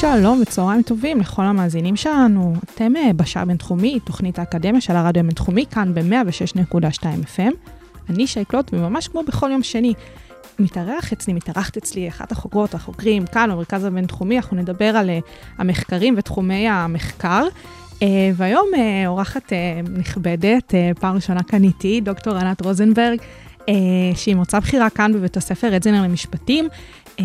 שלום וצהריים טובים לכל המאזינים שלנו. אתם אה, בשעה בינתחומי, תוכנית האקדמיה של הרדיו הבינתחומי, כאן ב-106.2 FM. אני שי קלוט, וממש כמו בכל יום שני, מתארח אצלי, מתארחת אצלי אחת החוקרות, החוקרים, כאן במרכז הבינתחומי, אנחנו נדבר על uh, המחקרים ותחומי המחקר. Uh, והיום uh, אורחת uh, נכבדת, uh, פעם ראשונה כאן איתי, דוקטור ענת רוזנברג, uh, שהיא מרצה בכירה כאן בבית הספר אדזינר למשפטים. Uh,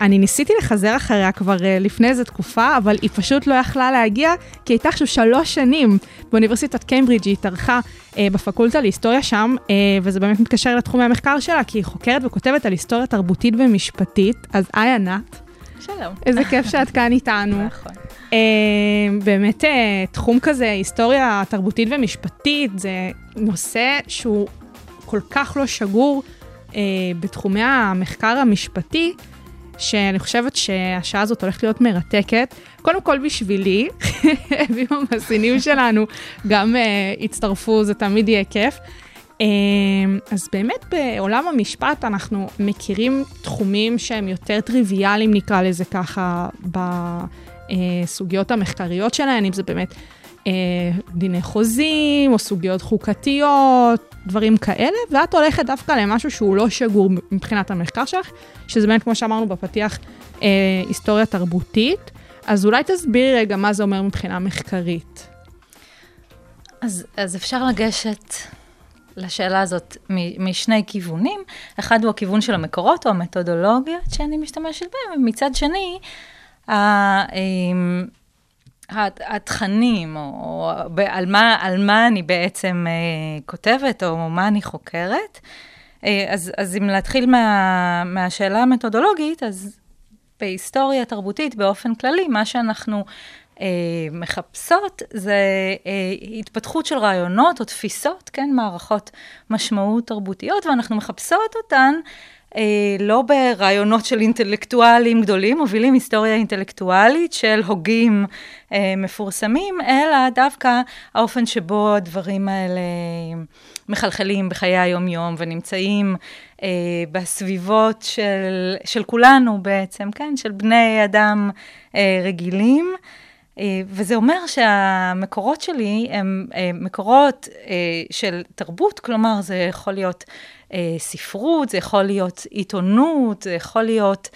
אני ניסיתי לחזר אחריה כבר uh, לפני איזו תקופה, אבל היא פשוט לא יכלה להגיע, כי הייתה עכשיו שלוש שנים באוניברסיטת קיימברידג', היא התארחה uh, בפקולטה להיסטוריה שם, וזה באמת מתקשר לתחומי המחקר שלה, כי היא חוקרת וכותבת על היסטוריה תרבותית ומשפטית. אז היי ענת, שלום. איזה כיף שאת כאן איתנו. נכון. Uh, באמת uh, תחום כזה, היסטוריה תרבותית ומשפטית, זה נושא שהוא כל כך לא שגור uh, בתחומי המחקר המשפטי, שאני חושבת שהשעה הזאת הולכת להיות מרתקת. קודם כל בשבילי, ואם המאזינים שלנו גם uh, יצטרפו, זה תמיד יהיה כיף. Uh, אז באמת בעולם המשפט אנחנו מכירים תחומים שהם יותר טריוויאליים, נקרא לזה ככה, בסוגיות המחקריות שלהם, אם זה באמת דיני חוזים, או סוגיות חוקתיות, דברים כאלה, ואת הולכת דווקא למשהו שהוא לא שגור מבחינת המחקר שלך, שזה באמת, כמו שאמרנו בפתיח, uh, היסטוריה תרבותית. אז אולי תסבירי רגע מה זה אומר מבחינה מחקרית. אז, אז אפשר לגשת לשאלה הזאת מ- משני כיוונים. אחד הוא הכיוון של המקורות או המתודולוגיות שאני משתמשת בהם, ומצד שני, ה- אמ, ה- התכנים, או, או על, מה, על מה אני בעצם אה, כותבת, או מה אני חוקרת. אה, אז, אז אם להתחיל מה, מהשאלה המתודולוגית, אז בהיסטוריה תרבותית באופן כללי, מה שאנחנו אה, מחפשות זה אה, התפתחות של רעיונות או תפיסות, כן, מערכות משמעות תרבותיות, ואנחנו מחפשות אותן לא ברעיונות של אינטלקטואלים גדולים, מובילים היסטוריה אינטלקטואלית של הוגים אה, מפורסמים, אלא דווקא האופן שבו הדברים האלה מחלחלים בחיי היום-יום ונמצאים אה, בסביבות של, של כולנו בעצם, כן, של בני אדם אה, רגילים. אה, וזה אומר שהמקורות שלי הם אה, מקורות אה, של תרבות, כלומר זה יכול להיות ספרות, זה יכול להיות עיתונות, זה יכול להיות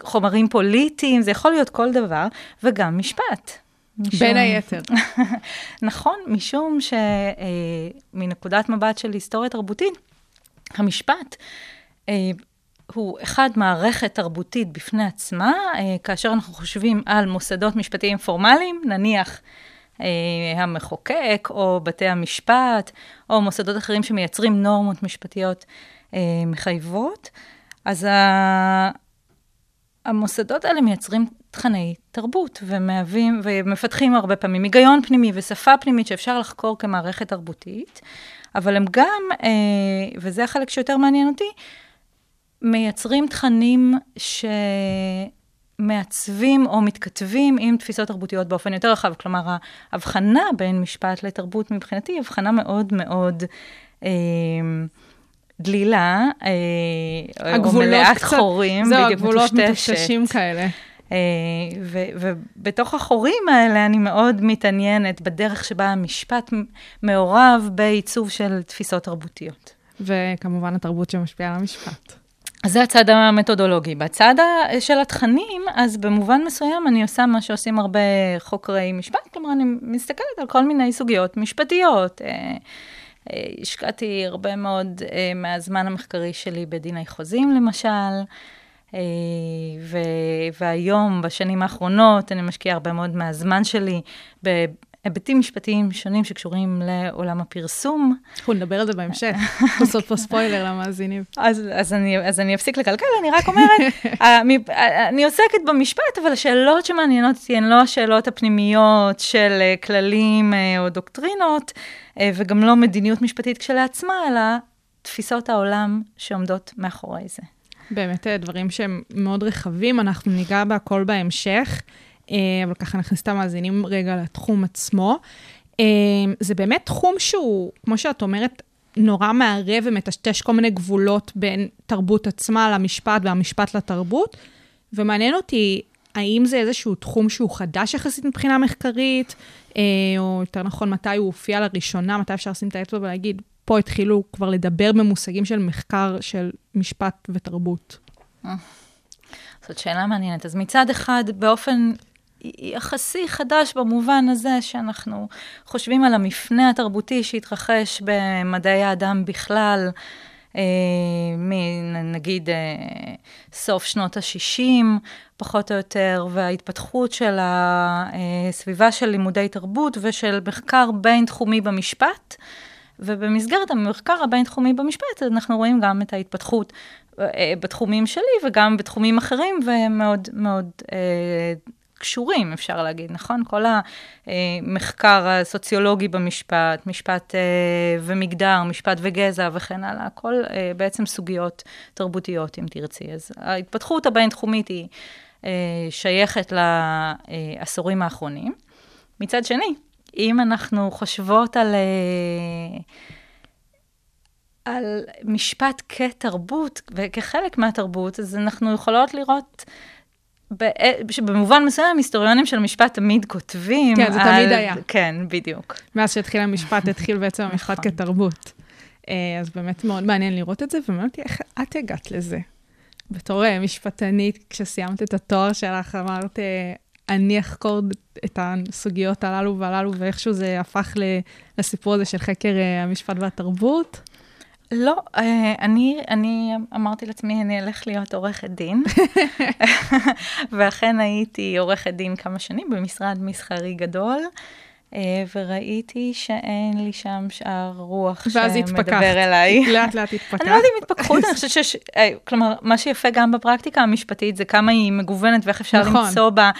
חומרים פוליטיים, זה יכול להיות כל דבר, וגם משפט. משום... בין היתר. נכון, משום שמנקודת מבט של היסטוריה תרבותית, המשפט הוא אחד, מערכת תרבותית בפני עצמה, אה, כאשר אנחנו חושבים על מוסדות משפטיים פורמליים, נניח אה, המחוקק או בתי המשפט, או מוסדות אחרים שמייצרים נורמות משפטיות אה, מחייבות, אז המוסדות האלה מייצרים תכני תרבות ומהווים ומפתחים הרבה פעמים היגיון פנימי ושפה פנימית שאפשר לחקור כמערכת תרבותית, אבל הם גם, וזה החלק שיותר מעניין אותי, מייצרים תכנים שמעצבים או מתכתבים עם תפיסות תרבותיות באופן יותר רחב. כלומר, ההבחנה בין משפט לתרבות מבחינתי היא הבחנה מאוד מאוד... אה, דלילה, אה, או מלאת קצת, חורים, זהו, הגבולות מטושטשים כאלה. אה, ו- ובתוך החורים האלה אני מאוד מתעניינת בדרך שבה המשפט מעורב בעיצוב של תפיסות תרבותיות. וכמובן התרבות שמשפיעה על המשפט. זה הצד המתודולוגי. בצד של התכנים, אז במובן מסוים אני עושה מה שעושים הרבה חוקרי משפט, כלומר, אני מסתכלת על כל מיני סוגיות משפטיות. אה, אה, השקעתי הרבה מאוד אה, מהזמן המחקרי שלי בדיני חוזים, למשל. והיום, בשנים האחרונות, אני משקיעה הרבה מאוד מהזמן שלי היבטים משפטיים שונים שקשורים לעולם הפרסום. אנחנו נדבר על זה בהמשך, לעשות פה ספוילר למאזינים. אז, אז, אני, אז אני אפסיק לקלקל, אני רק אומרת, המ- אני עוסקת במשפט, אבל השאלות שמעניינות אותי הן לא השאלות הפנימיות של אה, כללים אה, או דוקטרינות, אה, וגם לא מדיניות משפטית כשלעצמה, אלא תפיסות העולם שעומדות מאחורי זה. באמת אה, דברים שהם מאוד רחבים, אנחנו ניגע בהכל בהמשך, אה, אבל ככה נכניס את המאזינים רגע לתחום עצמו. אה, זה באמת תחום שהוא, כמו שאת אומרת, נורא מערב ומטשטש כל מיני גבולות בין תרבות עצמה למשפט והמשפט לתרבות, ומעניין אותי, האם זה איזשהו תחום שהוא חדש יחסית מבחינה מחקרית, אה, או יותר נכון, מתי הוא הופיע לראשונה, מתי אפשר לשים את האצבע ולהגיד, פה התחילו כבר לדבר במושגים של מחקר של משפט ותרבות. זאת שאלה מעניינת. אז מצד אחד, באופן יחסי חדש במובן הזה שאנחנו חושבים על המפנה התרבותי שהתרחש במדעי האדם בכלל, אה, נגיד אה, סוף שנות ה-60, פחות או יותר, וההתפתחות של הסביבה של לימודי תרבות ושל מחקר בין-תחומי במשפט. ובמסגרת המחקר הבינתחומי במשפט, אנחנו רואים גם את ההתפתחות אה, בתחומים שלי וגם בתחומים אחרים, והם מאוד מאוד אה, קשורים, אפשר להגיד, נכון? כל המחקר הסוציולוגי במשפט, משפט אה, ומגדר, משפט וגזע וכן הלאה, הכל אה, בעצם סוגיות תרבותיות, אם תרצי. אז ההתפתחות הבינתחומית היא אה, שייכת לעשורים האחרונים. מצד שני, אם אנחנו חושבות על, על משפט כתרבות וכחלק מהתרבות, אז אנחנו יכולות לראות, במובן מסוים, היסטוריונים של משפט תמיד כותבים. כן, זה על, תמיד היה. כן, בדיוק. מאז שהתחיל המשפט, התחיל בעצם המשפט נכון. כתרבות. אה, אז באמת מאוד מעניין לראות את זה, ומעניין אותי איך את הגעת לזה. בתור אה, משפטנית, כשסיימת את התואר שלך, אמרת, אני אחקור את הסוגיות הללו והללו, ואיכשהו זה הפך לסיפור הזה של חקר המשפט והתרבות? לא, אני, אני אמרתי לעצמי, אני אלך להיות עורכת דין, ואכן הייתי עורכת דין כמה שנים במשרד מסחרי גדול. וראיתי שאין לי שם שאר רוח שמדבר אליי. ואז התפכחת, לאט לאט התפכחת. אני לא יודעת אם התפכחות, אני חושבת שיש, כלומר, מה שיפה גם בפרקטיקה המשפטית זה כמה היא מגוונת ואיך אפשר נכון. למצוא בה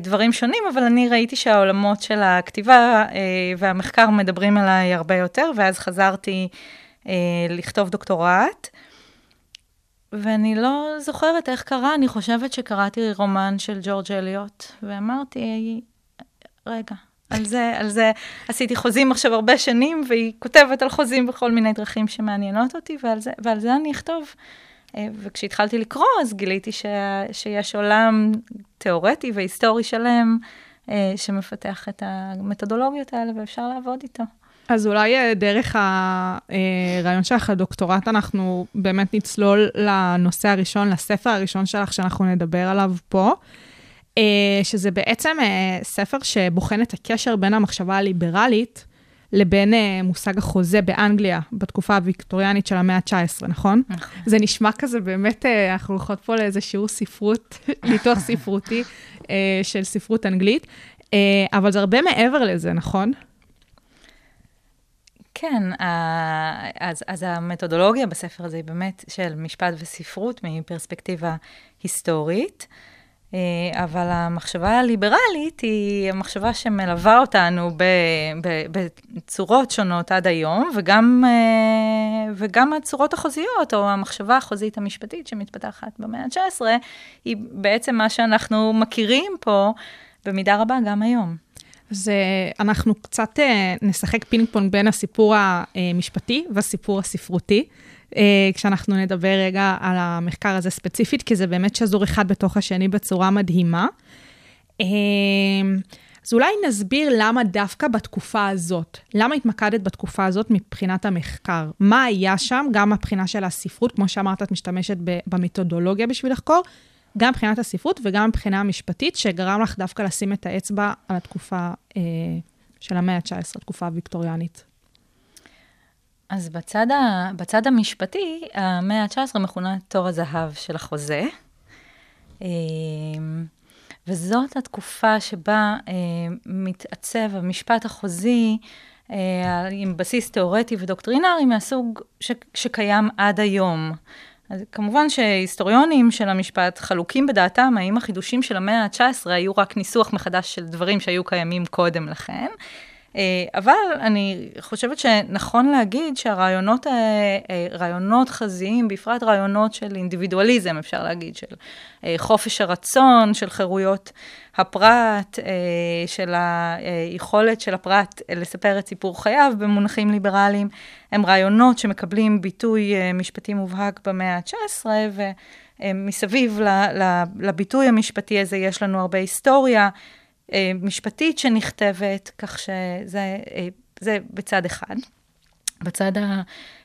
דברים שונים, אבל אני ראיתי שהעולמות של הכתיבה והמחקר מדברים אליי הרבה יותר, ואז חזרתי לכתוב דוקטורט. ואני לא זוכרת איך קרה, אני חושבת שקראתי רומן של ג'ורג' אליוט, ואמרתי, רגע, על זה, על זה עשיתי חוזים עכשיו הרבה שנים, והיא כותבת על חוזים בכל מיני דרכים שמעניינות אותי, ועל זה, ועל זה אני אכתוב. וכשהתחלתי לקרוא, אז גיליתי ש, שיש עולם תיאורטי והיסטורי שלם שמפתח את המתודולוגיות האלה, ואפשר לעבוד איתו. אז אולי דרך הרעיון שלך לדוקטורט, אנחנו באמת נצלול לנושא הראשון, לספר הראשון שלך, שאנחנו נדבר עליו פה. שזה בעצם ספר שבוחן את הקשר בין המחשבה הליברלית לבין מושג החוזה באנגליה, בתקופה הוויקטוריאנית של המאה ה-19, נכון? נכון. זה נשמע כזה באמת, אנחנו הולכות פה לאיזה שיעור ספרות, ניתוח ספרותי של ספרות אנגלית, אבל זה הרבה מעבר לזה, נכון? כן, אז, אז המתודולוגיה בספר הזה היא באמת של משפט וספרות מפרספקטיבה היסטורית. אבל המחשבה הליברלית היא המחשבה שמלווה אותנו בצורות שונות עד היום, וגם, וגם הצורות החוזיות, או המחשבה החוזית המשפטית שמתפתחת במאה ה-19, היא בעצם מה שאנחנו מכירים פה במידה רבה גם היום. אז אנחנו קצת נשחק פינג פונג בין הסיפור המשפטי והסיפור הספרותי. כשאנחנו נדבר רגע על המחקר הזה ספציפית, כי זה באמת שזור אחד בתוך השני בצורה מדהימה. אז אולי נסביר למה דווקא בתקופה הזאת, למה התמקדת בתקופה הזאת מבחינת המחקר? מה היה שם, גם מבחינה של הספרות, כמו שאמרת, את משתמשת במתודולוגיה בשביל לחקור, גם מבחינת הספרות וגם מבחינה המשפטית, שגרם לך דווקא לשים את האצבע על התקופה אה, של המאה ה-19, התקופה הוויקטוריאנית. אז בצד, ה, בצד המשפטי, המאה ה-19 מכונה תור הזהב של החוזה. וזאת התקופה שבה אה, מתעצב המשפט החוזי אה, עם בסיס תיאורטי ודוקטרינרי מהסוג ש, שקיים עד היום. אז כמובן שהיסטוריונים של המשפט חלוקים בדעתם האם החידושים של המאה ה-19 היו רק ניסוח מחדש של דברים שהיו קיימים קודם לכן. אה, אבל אני חושבת שנכון להגיד שהרעיונות, אה, אה, רעיונות חזיים, בפרט רעיונות של אינדיבידואליזם, אפשר להגיד, של חופש הרצון, של חירויות הפרט, של היכולת של הפרט לספר את סיפור חייו במונחים ליברליים, הם רעיונות שמקבלים ביטוי משפטי מובהק במאה ה-19, ומסביב לביטוי המשפטי הזה יש לנו הרבה היסטוריה. אה, משפטית שנכתבת, כך שזה אה, זה בצד אחד. בצד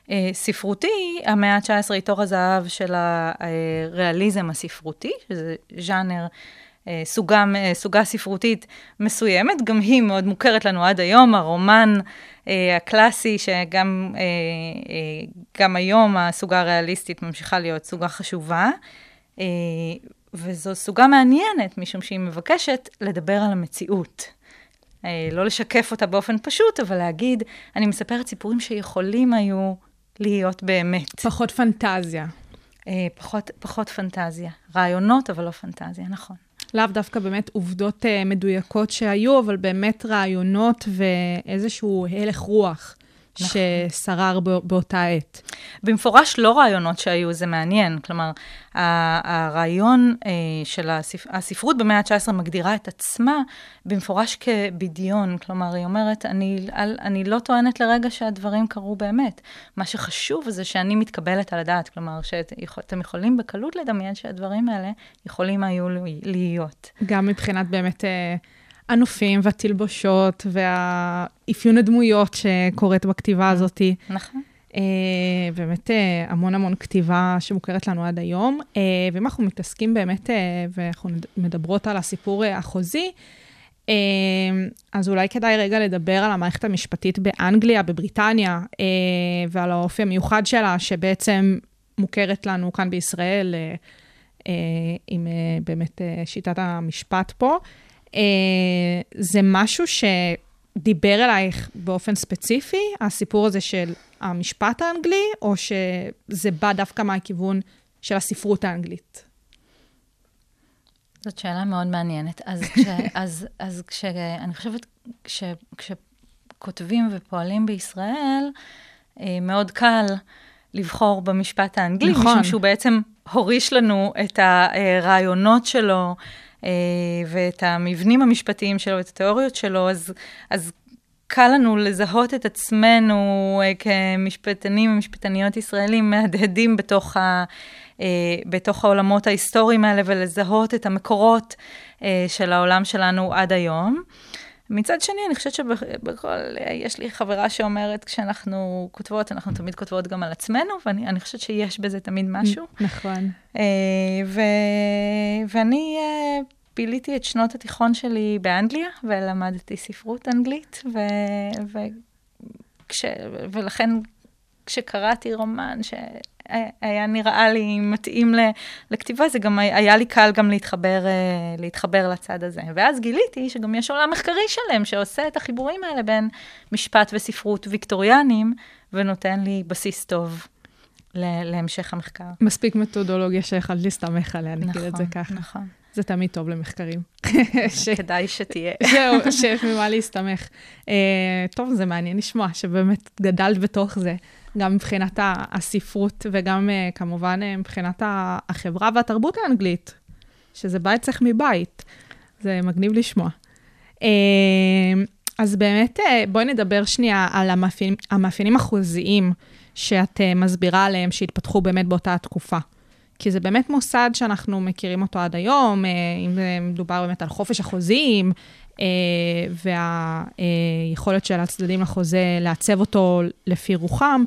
הספרותי, המאה ה-19 היא תור הזהב של הריאליזם הספרותי, שזה ז'אנר, אה, סוגה, סוגה ספרותית מסוימת, גם היא מאוד מוכרת לנו עד היום, הרומן הקלאסי, שגם גם היום הסוגה הריאליסטית ממשיכה להיות סוגה חשובה. וזו סוגה מעניינת, משום שהיא מבקשת לדבר על המציאות. אה, לא לשקף אותה באופן פשוט, אבל להגיד, אני מספרת סיפורים שיכולים היו להיות באמת. פחות פנטזיה. אה, פחות, פחות פנטזיה. רעיונות, אבל לא פנטזיה, נכון. לאו דווקא באמת עובדות uh, מדויקות שהיו, אבל באמת רעיונות ואיזשהו הלך רוח. נכון. ששרר באותה עת. במפורש לא רעיונות שהיו, זה מעניין. כלומר, הרעיון אה, של הספ... הספרות במאה ה-19 מגדירה את עצמה במפורש כבדיון. כלומר, היא אומרת, אני, אני לא טוענת לרגע שהדברים קרו באמת. מה שחשוב זה שאני מתקבלת על הדעת. כלומר, שאתם יכולים בקלות לדמיין שהדברים האלה יכולים היו להיות. גם מבחינת באמת... אה... הנופים והתלבושות והאפיון הדמויות שקורית בכתיבה הזאת. נכון. Uh, באמת uh, המון המון כתיבה שמוכרת לנו עד היום. Uh, ואם אנחנו מתעסקים באמת, ואנחנו מדברות על הסיפור החוזי, אז אולי כדאי רגע לדבר על המערכת המשפטית באנגליה, בבריטניה, ועל האופי המיוחד שלה, שבעצם מוכרת לנו כאן בישראל, עם באמת שיטת המשפט פה. אה, זה משהו שדיבר אלייך באופן ספציפי, הסיפור הזה של המשפט האנגלי, או שזה בא דווקא מהכיוון של הספרות האנגלית? זאת שאלה מאוד מעניינת. אז, כש, אז, אז כש, אני חושבת, כש, כשכותבים ופועלים בישראל, אה, מאוד קל לבחור במשפט האנגלי, נכון. משום שהוא בעצם הוריש לנו את הרעיונות שלו, ואת המבנים המשפטיים שלו, את התיאוריות שלו, אז, אז קל לנו לזהות את עצמנו אה, כמשפטנים ומשפטניות ישראלים מהדהדים בתוך, ה, אה, בתוך העולמות ההיסטוריים האלה ולזהות את המקורות של העולם שלנו עד היום. מצד שני, אני חושבת שבכל, יש לי חברה שאומרת, כשאנחנו כותבות, אנחנו תמיד כותבות גם על עצמנו, ואני חושבת שיש בזה תמיד משהו. נכון. ו, ואני ביליתי את שנות התיכון שלי באנגליה, ולמדתי ספרות אנגלית, ו, וכש, ולכן כשקראתי רומן שהיה נראה לי מתאים לכתיבה, זה גם היה לי קל גם להתחבר, אה, להתחבר לצד הזה. ואז גיליתי שגם יש עולם מחקרי שלם שעושה את החיבורים האלה בין משפט וספרות ויקטוריאנים, ונותן לי בסיס טוב. להמשך המחקר. מספיק מתודולוגיה שיכולת להסתמך עליה, נגיד נכון, את זה נכון, ככה. נכון. זה תמיד טוב למחקרים. ש... כדאי שתהיה. זהו, שיש ממה להסתמך. Uh, טוב, זה מעניין לשמוע שבאמת גדלת בתוך זה, גם מבחינת הספרות וגם uh, כמובן uh, מבחינת החברה והתרבות האנגלית, שזה בא אצלך מבית. זה מגניב לשמוע. Uh, אז באמת, בואי נדבר שנייה על המאפיינים, המאפיינים החוזיים שאת מסבירה עליהם, שהתפתחו באמת באותה תקופה. כי זה באמת מוסד שאנחנו מכירים אותו עד היום, אה, אם מדובר באמת על חופש החוזים, אה, והיכולת של הצדדים לחוזה לעצב אותו לפי רוחם.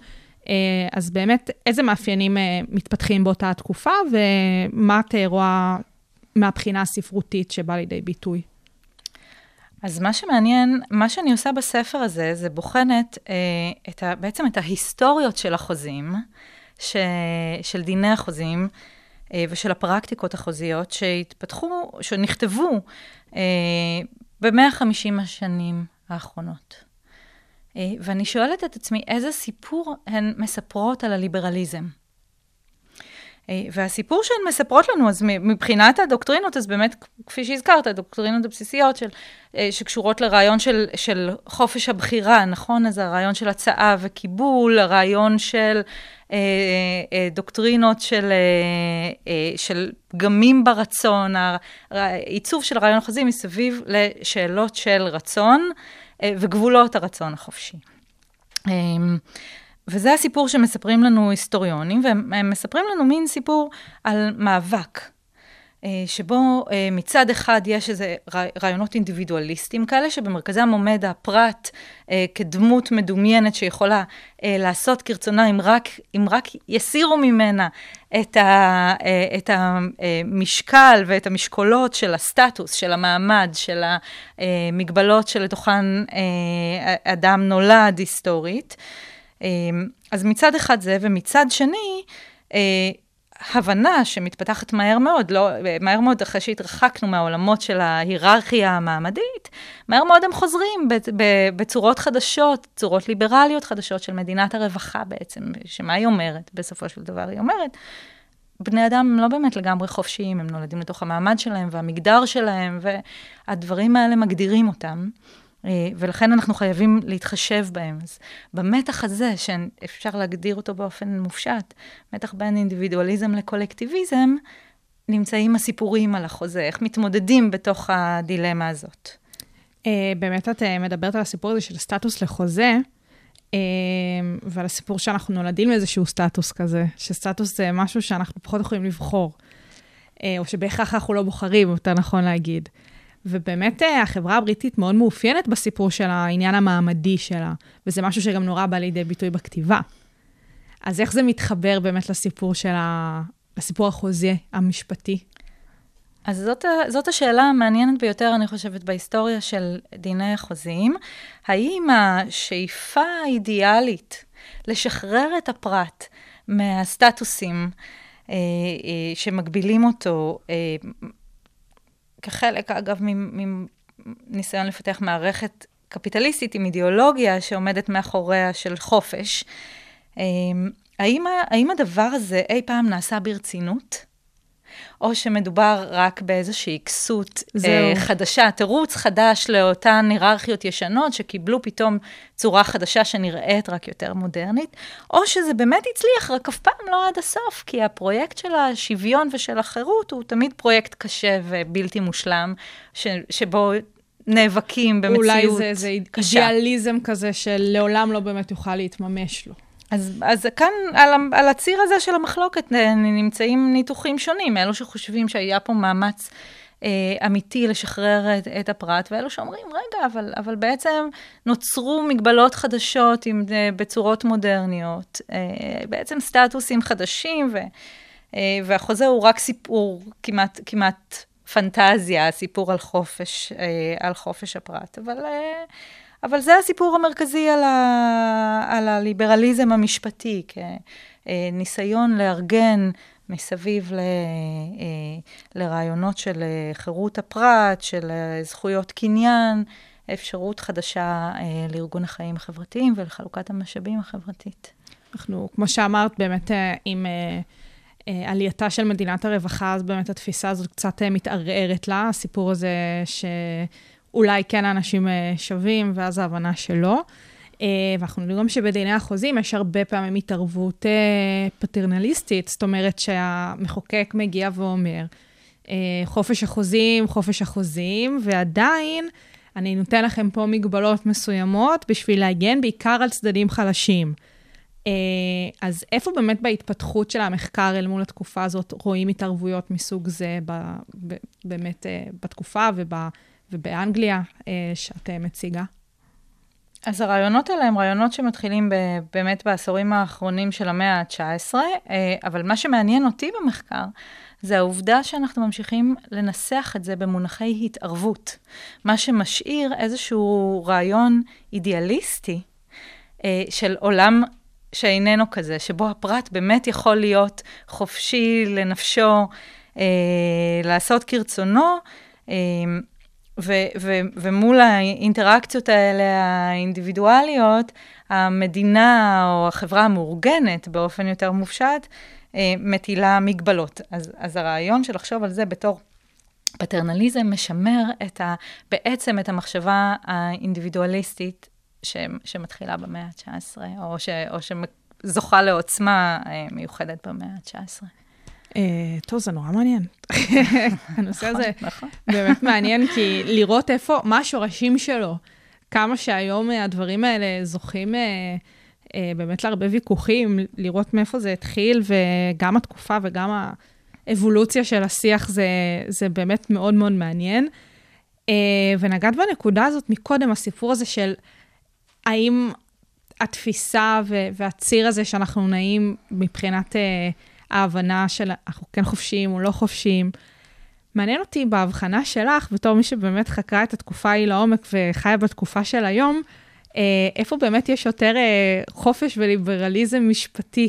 אה, אז באמת, איזה מאפיינים מתפתחים באותה תקופה, ומה את רואה מהבחינה הספרותית שבאה לידי ביטוי? אז מה שמעניין, מה שאני עושה בספר הזה, זה בוחנת אה, את ה, בעצם את ההיסטוריות של החוזים, ש, של דיני החוזים, אה, ושל הפרקטיקות החוזיות שהתפתחו, שנכתבו אה, ב-150 השנים האחרונות. אה, ואני שואלת את עצמי, איזה סיפור הן מספרות על הליברליזם? אה, והסיפור שהן מספרות לנו, אז מבחינת הדוקטרינות, אז באמת, כפי שהזכרת, הדוקטרינות הבסיסיות של, אה, שקשורות לרעיון של, של חופש הבחירה, נכון? אז הרעיון של הצעה וקיבול, הרעיון של דוקטרינות של, של פגמים ברצון, העיצוב של הרעיון החוזי מסביב לשאלות של רצון וגבולות הרצון החופשי. אה, וזה הסיפור שמספרים לנו היסטוריונים, והם מספרים לנו מין סיפור על מאבק, אה, שבו אה, מצד אחד יש איזה רעיונות אינדיבידואליסטיים כאלה, שבמרכזם עומד הפרט אה, כדמות מדומיינת שיכולה לעשות כרצונה אם רק, אם רק יסירו ממנה את, ה, את המשקל ואת המשקולות של הסטטוס, של המעמד, של המגבלות שלתוכן אדם נולד היסטורית. אז מצד אחד זה, ומצד שני, אה, הבנה שמתפתחת מהר מאוד, לא, מהר מאוד אחרי שהתרחקנו מהעולמות של ההיררכיה המעמדית, מהר מאוד הם חוזרים בצורות חדשות, צורות ליברליות חדשות של מדינת הרווחה בעצם, שמה היא אומרת בסופו של דבר? היא אומרת, בני אדם הם לא באמת לגמרי חופשיים, הם נולדים לתוך המעמד שלהם והמגדר שלהם, והדברים האלה מגדירים אותם. אה, ולכן אנחנו חייבים להתחשב בהם. אז במתח הזה, שאפשר להגדיר אותו באופן מופשט, מתח בין אינדיבידואליזם לקולקטיביזם, נמצאים הסיפורים על החוזה, איך מתמודדים בתוך הדילמה הזאת. אה, באמת את אה, מדברת על הסיפור הזה של סטטוס לחוזה, ועל הסיפור שאנחנו נולדים לאיזשהו סטטוס כזה, שסטטוס זה משהו שאנחנו פחות יכולים לבחור, או שבהכרח אנחנו לא בוחרים, יותר נכון להגיד. ובאמת אה, החברה הבריטית מאוד מאופיינת בסיפור של העניין המעמדי שלה, וזה משהו שגם נורא בא לידי ביטוי בכתיבה. אז איך זה מתחבר באמת לסיפור של ה... לסיפור החוזה המשפטי? אז זאת, זאת השאלה המעניינת ביותר, אני חושבת, בהיסטוריה של דיני החוזים. האם השאיפה האידיאלית לשחרר את הפרט מהסטטוסים אה, אה, שמגבילים אותו, אה, כחלק, אגב, מניסיון לפתח מערכת קפיטליסטית עם אידיאולוגיה שעומדת מאחוריה של חופש. אמ, האם, האם הדבר הזה אי פעם נעשה ברצינות? או שמדובר רק באיזושהי כסות אה, חדשה, תירוץ חדש לאותן היררכיות ישנות שקיבלו פתאום צורה חדשה שנראית רק יותר מודרנית, או שזה באמת הצליח, רק אף פעם לא עד הסוף, כי הפרויקט של השוויון ושל החירות הוא תמיד פרויקט קשה ובלתי מושלם, ש, שבו נאבקים במציאות קשה. אולי זה, זה אידיאליזם כזה שלעולם לא באמת יוכל להתממש לו. אז, אז כאן, על, על הציר הזה של המחלוקת אה, נמצאים ניתוחים שונים, אלו שחושבים שהיה פה מאמץ אה, אמיתי לשחרר את, את הפרט, ואלו שאומרים, רגע, אבל, אבל בעצם נוצרו מגבלות חדשות עם, אה, בצורות מודרניות, אה, בעצם סטטוסים חדשים, ו, אה, והחוזה הוא רק סיפור כמעט, כמעט פנטזיה, סיפור על חופש, אה, על חופש הפרט, אבל... אה, אבל זה הסיפור המרכזי על, ה, על הליברליזם המשפטי, כניסיון לארגן מסביב ל, אה, לרעיונות של חירות הפרט, של זכויות קניין, אפשרות חדשה אה, לארגון החיים החברתיים ולחלוקת המשאבים החברתית. אנחנו, כמו שאמרת, באמת אה, עם... עלייתה של מדינת הרווחה, אז באמת התפיסה הזאת קצת מתערערת לה, הסיפור הזה ש... אולי כן האנשים אה, שווים, ואז ההבנה שלא. אה, ואנחנו יודעים גם שבדיני החוזים יש הרבה פעמים התערבות אה, פטרנליסטית, זאת אומרת שהמחוקק מגיע ואומר, חופש החוזים, חופש החוזים, ועדיין אני נותן לכם פה מגבלות מסוימות בשביל להגן בעיקר על צדדים חלשים. אז איפה באמת בהתפתחות של המחקר אל מול התקופה הזאת רואים התערבויות מסוג זה באמת בתקופה וב... ובאנגליה אה, שאת אה, מציגה? אז הרעיונות האלה הם רעיונות שמתחילים ב, באמת בעשורים האחרונים של המאה ה-19, אה, אבל מה שמעניין אותי במחקר זה העובדה שאנחנו ממשיכים לנסח את זה במונחי התערבות, מה שמשאיר איזשהו רעיון אידיאליסטי של עולם שאיננו כזה, שבו הפרט באמת יכול להיות חופשי לנפשו, לעשות כרצונו, ו, ו, ומול האינטראקציות האלה, האינדיבידואליות, המדינה או החברה המאורגנת באופן יותר מופשט, אה, מטילה מגבלות. אז, אז הרעיון של לחשוב על זה בתור פטרנליזם משמר את ה, בעצם את המחשבה האינדיבידואליסטית ש, שמתחילה במאה ה-19, או, ש, או שזוכה לעוצמה אה, מיוחדת במאה ה-19. אה, טוב, זה נורא מעניין. הנושא נכון, הזה נכון. באמת מעניין, כי לראות איפה, מה השורשים שלו, כמה שהיום אה, הדברים האלה זוכים אה, באמת להרבה ויכוחים, לראות מאיפה זה התחיל, וגם התקופה וגם האבולוציה של השיח, זה, זה באמת מאוד מאוד מעניין. ונגעת בנקודה הזאת מקודם, הסיפור הזה של האם התפיסה והציר הזה שאנחנו נעים מבחינת אה, ההבנה של אנחנו כן חופשיים או לא חופשיים, מעניין אותי בהבחנה שלך, בתור מי שבאמת חקרה את התקופה ההיא לעומק וחיה בתקופה של היום, אה, איפה באמת יש יותר אה, חופש וליברליזם משפטי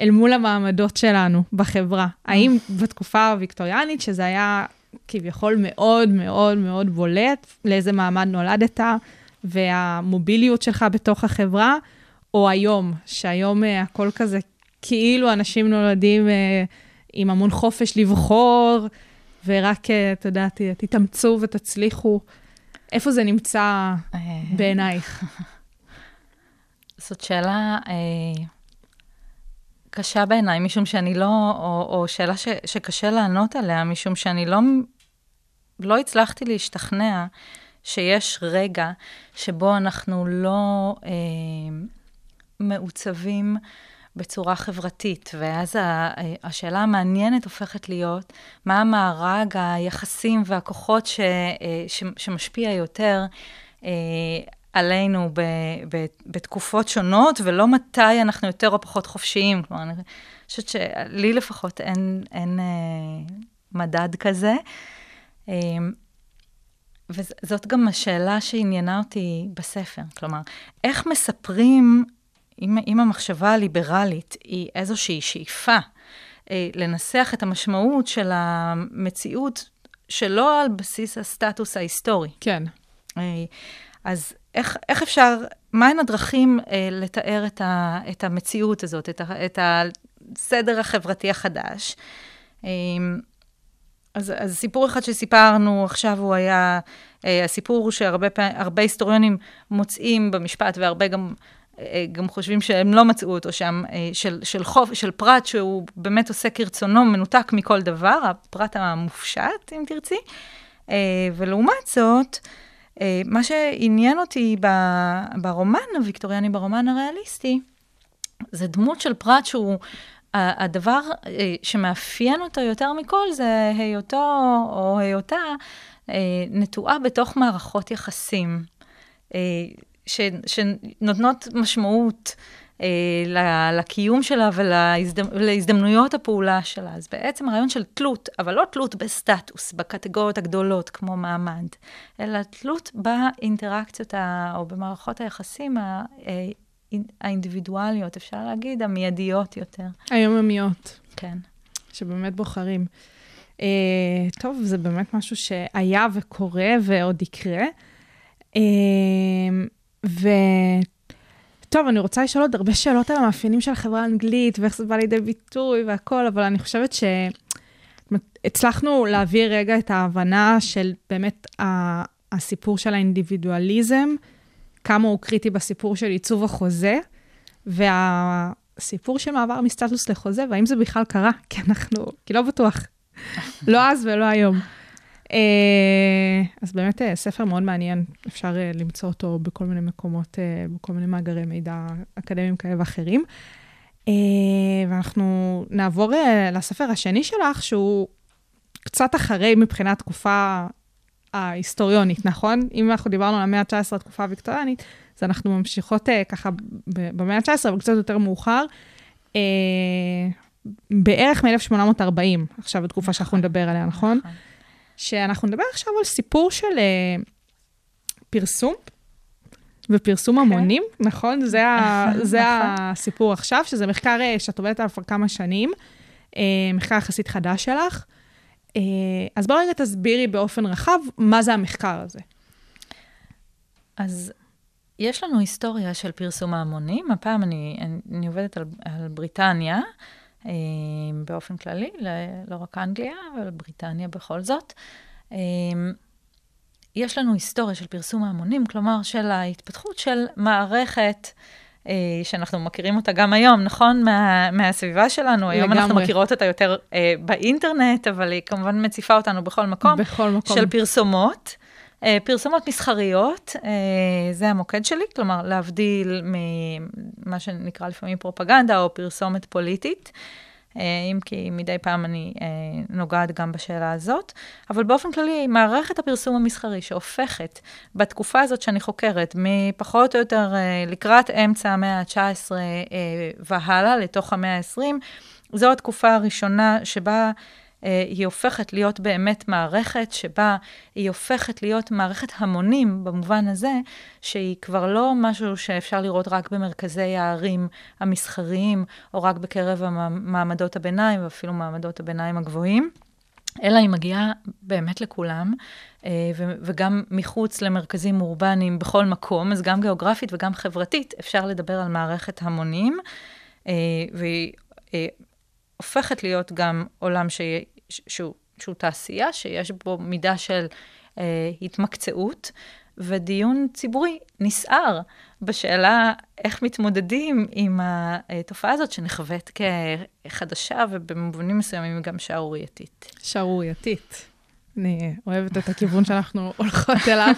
אל מול המעמדות שלנו בחברה? האם בתקופה הוויקטוריאנית, שזה היה כביכול מאוד מאוד מאוד בולט, לאיזה מעמד נולדת, והמוביליות שלך בתוך החברה, או היום, שהיום אה, הכל כזה, כאילו אנשים נולדים אה, עם המון חופש לבחור, ורק, אה, את יודעת, תתאמצו ותצליחו. איפה זה נמצא אה, בעינייך? זאת שאלה אה, קשה בעיניי, משום שאני לא, או, או שאלה ש, שקשה לענות עליה, משום שאני לא, לא הצלחתי להשתכנע שיש רגע שבו אנחנו לא אה, מעוצבים בצורה חברתית, ואז השאלה המעניינת הופכת להיות, מה המארג היחסים והכוחות ש, אה, ש, שמשפיע יותר אה, עלינו ב, ב, בתקופות שונות, ולא מתי אנחנו יותר או פחות חופשיים. כלומר, אני חושבת שלי לפחות אין, אין אה, מדד כזה. וזאת גם השאלה שעניינה אותי בספר. כלומר, איך מספרים, אם, אם המחשבה הליברלית היא איזושהי שאיפה אה, לנסח את המשמעות של המציאות שלא על בסיס הסטטוס ההיסטורי. כן. אה, אז איך, איך אפשר, מהן הדרכים אה, לתאר את, ה, את המציאות הזאת, את, ה, את הסדר החברתי החדש? אה, אז, אז סיפור אחד שסיפרנו עכשיו הוא היה אה, הסיפור שהרבה הרבה היסטוריונים מוצאים במשפט, והרבה גם, גם חושבים שהם לא מצאו אותו שם, אה, של, של חוף, של פרט שהוא באמת עושה כרצונו, מנותק מכל דבר, הפרט המופשט, אם תרצי. אה, ולעומת זאת, אה, מה שעניין אותי ברומן הוויקטוריאני, ברומן הריאליסטי, זה דמות של פרט שהוא הדבר אה, שמאפיין אותו יותר מכל זה היותו או היותה אה, נטועה בתוך מערכות יחסים, אה, ש, שנותנות משמעות אה, לקיום שלה ולהזדמנויות הפעולה שלה. אז בעצם הרעיון של תלות, אבל לא תלות בסטטוס, בקטגוריות הגדולות כמו מעמד, אלא תלות באינטראקציות ה- או במערכות היחסים ה- אה, האינדיבידואליות, אפשר להגיד, המיידיות יותר. היומיומיות, כן. שבאמת בוחרים. Uh, טוב, זה באמת משהו שהיה וקורה ועוד יקרה. Uh, וטוב, אני רוצה לשאול עוד הרבה שאלות על המאפיינים של החברה האנגלית, ואיך זה בא לידי ביטוי והכל, אבל אני חושבת שהצלחנו להעביר רגע את ההבנה של באמת ה- הסיפור של האינדיבידואליזם, כמה הוא קריטי בסיפור של עיצוב החוזה, והסיפור של מעבר מסטטוס לחוזה, והאם זה בכלל קרה, כי אנחנו, כי לא בטוח. לא אז ולא היום. אה, אז באמת אה, ספר מאוד מעניין, אפשר אה, למצוא אותו בכל מיני מקומות, בכל מיני מאגרי מידע אקדמיים כאלה ואחרים. ואנחנו נעבור לספר השני שלך, שהוא קצת אחרי מבחינת תקופה ההיסטוריונית, נכון? אם אנחנו דיברנו על המאה ה-19, התקופה הוויקטוריאנית, אז אנחנו ממשיכות ככה במאה ה-19, אבל קצת יותר מאוחר. בערך מ-1840, עכשיו התקופה שאנחנו נדבר עליה, נכון? נכון. שאנחנו נדבר עכשיו על סיפור של uh, פרסום ופרסום המונים, נכון? זה, ה, זה נכון. הסיפור עכשיו, שזה מחקר אה, שאת עובדת עליו כבר כמה שנים, אה, מחקר יחסית חדש שלך. אה, אז בואי רגע תסבירי באופן רחב מה זה המחקר הזה. אז יש לנו היסטוריה של פרסום ההמונים. הפעם אני, אני, אני עובדת על, על בריטניה באופן כללי, לא רק אנגליה, אבל בריטניה בכל זאת. אה, יש לנו היסטוריה של פרסום ההמונים, כלומר של ההתפתחות של מערכת אה, שאנחנו מכירים אותה גם היום, נכון? מה, מהסביבה שלנו. היום אנחנו לגמרי. מכירות אותה יותר אה, באינטרנט, אבל היא כמובן מציפה אותנו בכל מקום. בכל מקום. של פרסומות. אה, פרסומות מסחריות, אה, זה המוקד שלי, כלומר, להבדיל ממה שנקרא לפעמים פרופגנדה או פרסומת פוליטית, אה, אם כי מדי פעם אני נוגעת גם בשאלה הזאת, אבל באופן כללי, מערכת הפרסום המסחרי שהופכת בתקופה הזאת שאני חוקרת, מפחות או יותר לקראת אמצע המאה ה-19 אה, והלאה, לתוך המאה ה-20, זו התקופה הראשונה שבה היא הופכת להיות באמת מערכת שבה היא הופכת להיות מערכת המונים, במובן הזה שהיא כבר לא משהו שאפשר לראות רק במרכזי הערים המסחריים, או רק בקרב המעמדות הביניים, ואפילו מעמדות הביניים הגבוהים. אלא היא מגיעה באמת לכולם, אה, וגם מחוץ למרכזים אורבניים בכל מקום, אז גם גיאוגרפית וגם חברתית אפשר לדבר על מערכת המונים, אה, והיא אה, הופכת להיות גם עולם ש- שהוא, שהוא תעשייה, שיש בו מידה של התמקצעות, ודיון ציבורי נסער בשאלה איך מתמודדים עם התופעה הזאת שנחווית כחדשה ובמובנים מסוימים גם שערורייתית. שערורייתית. אני אוהבת את הכיוון שאנחנו הולכות אליו.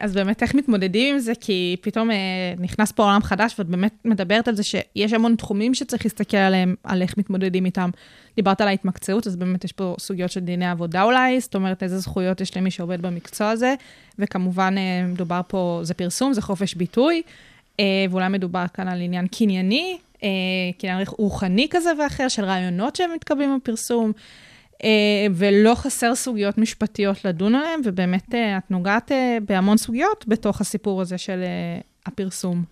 אז באמת, איך מתמודדים עם זה? כי פתאום נכנס פה עולם חדש, ואת באמת מדברת על זה שיש המון תחומים שצריך להסתכל עליהם, על איך מתמודדים איתם. דיברת על ההתמקצעות, אז באמת יש פה סוגיות של דיני עבודה אולי, זאת אומרת, איזה זכויות יש למי שעובד במקצוע הזה, וכמובן, מדובר פה, זה פרסום, זה חופש ביטוי, ואולי מדובר כאן על עניין קנייני, קניין רוחני כזה ואחר, של רעיונות שהם מתקבלים בפרסום. ולא חסר סוגיות משפטיות לדון עליהן, ובאמת את נוגעת בהמון סוגיות בתוך הסיפור הזה של הפרסום.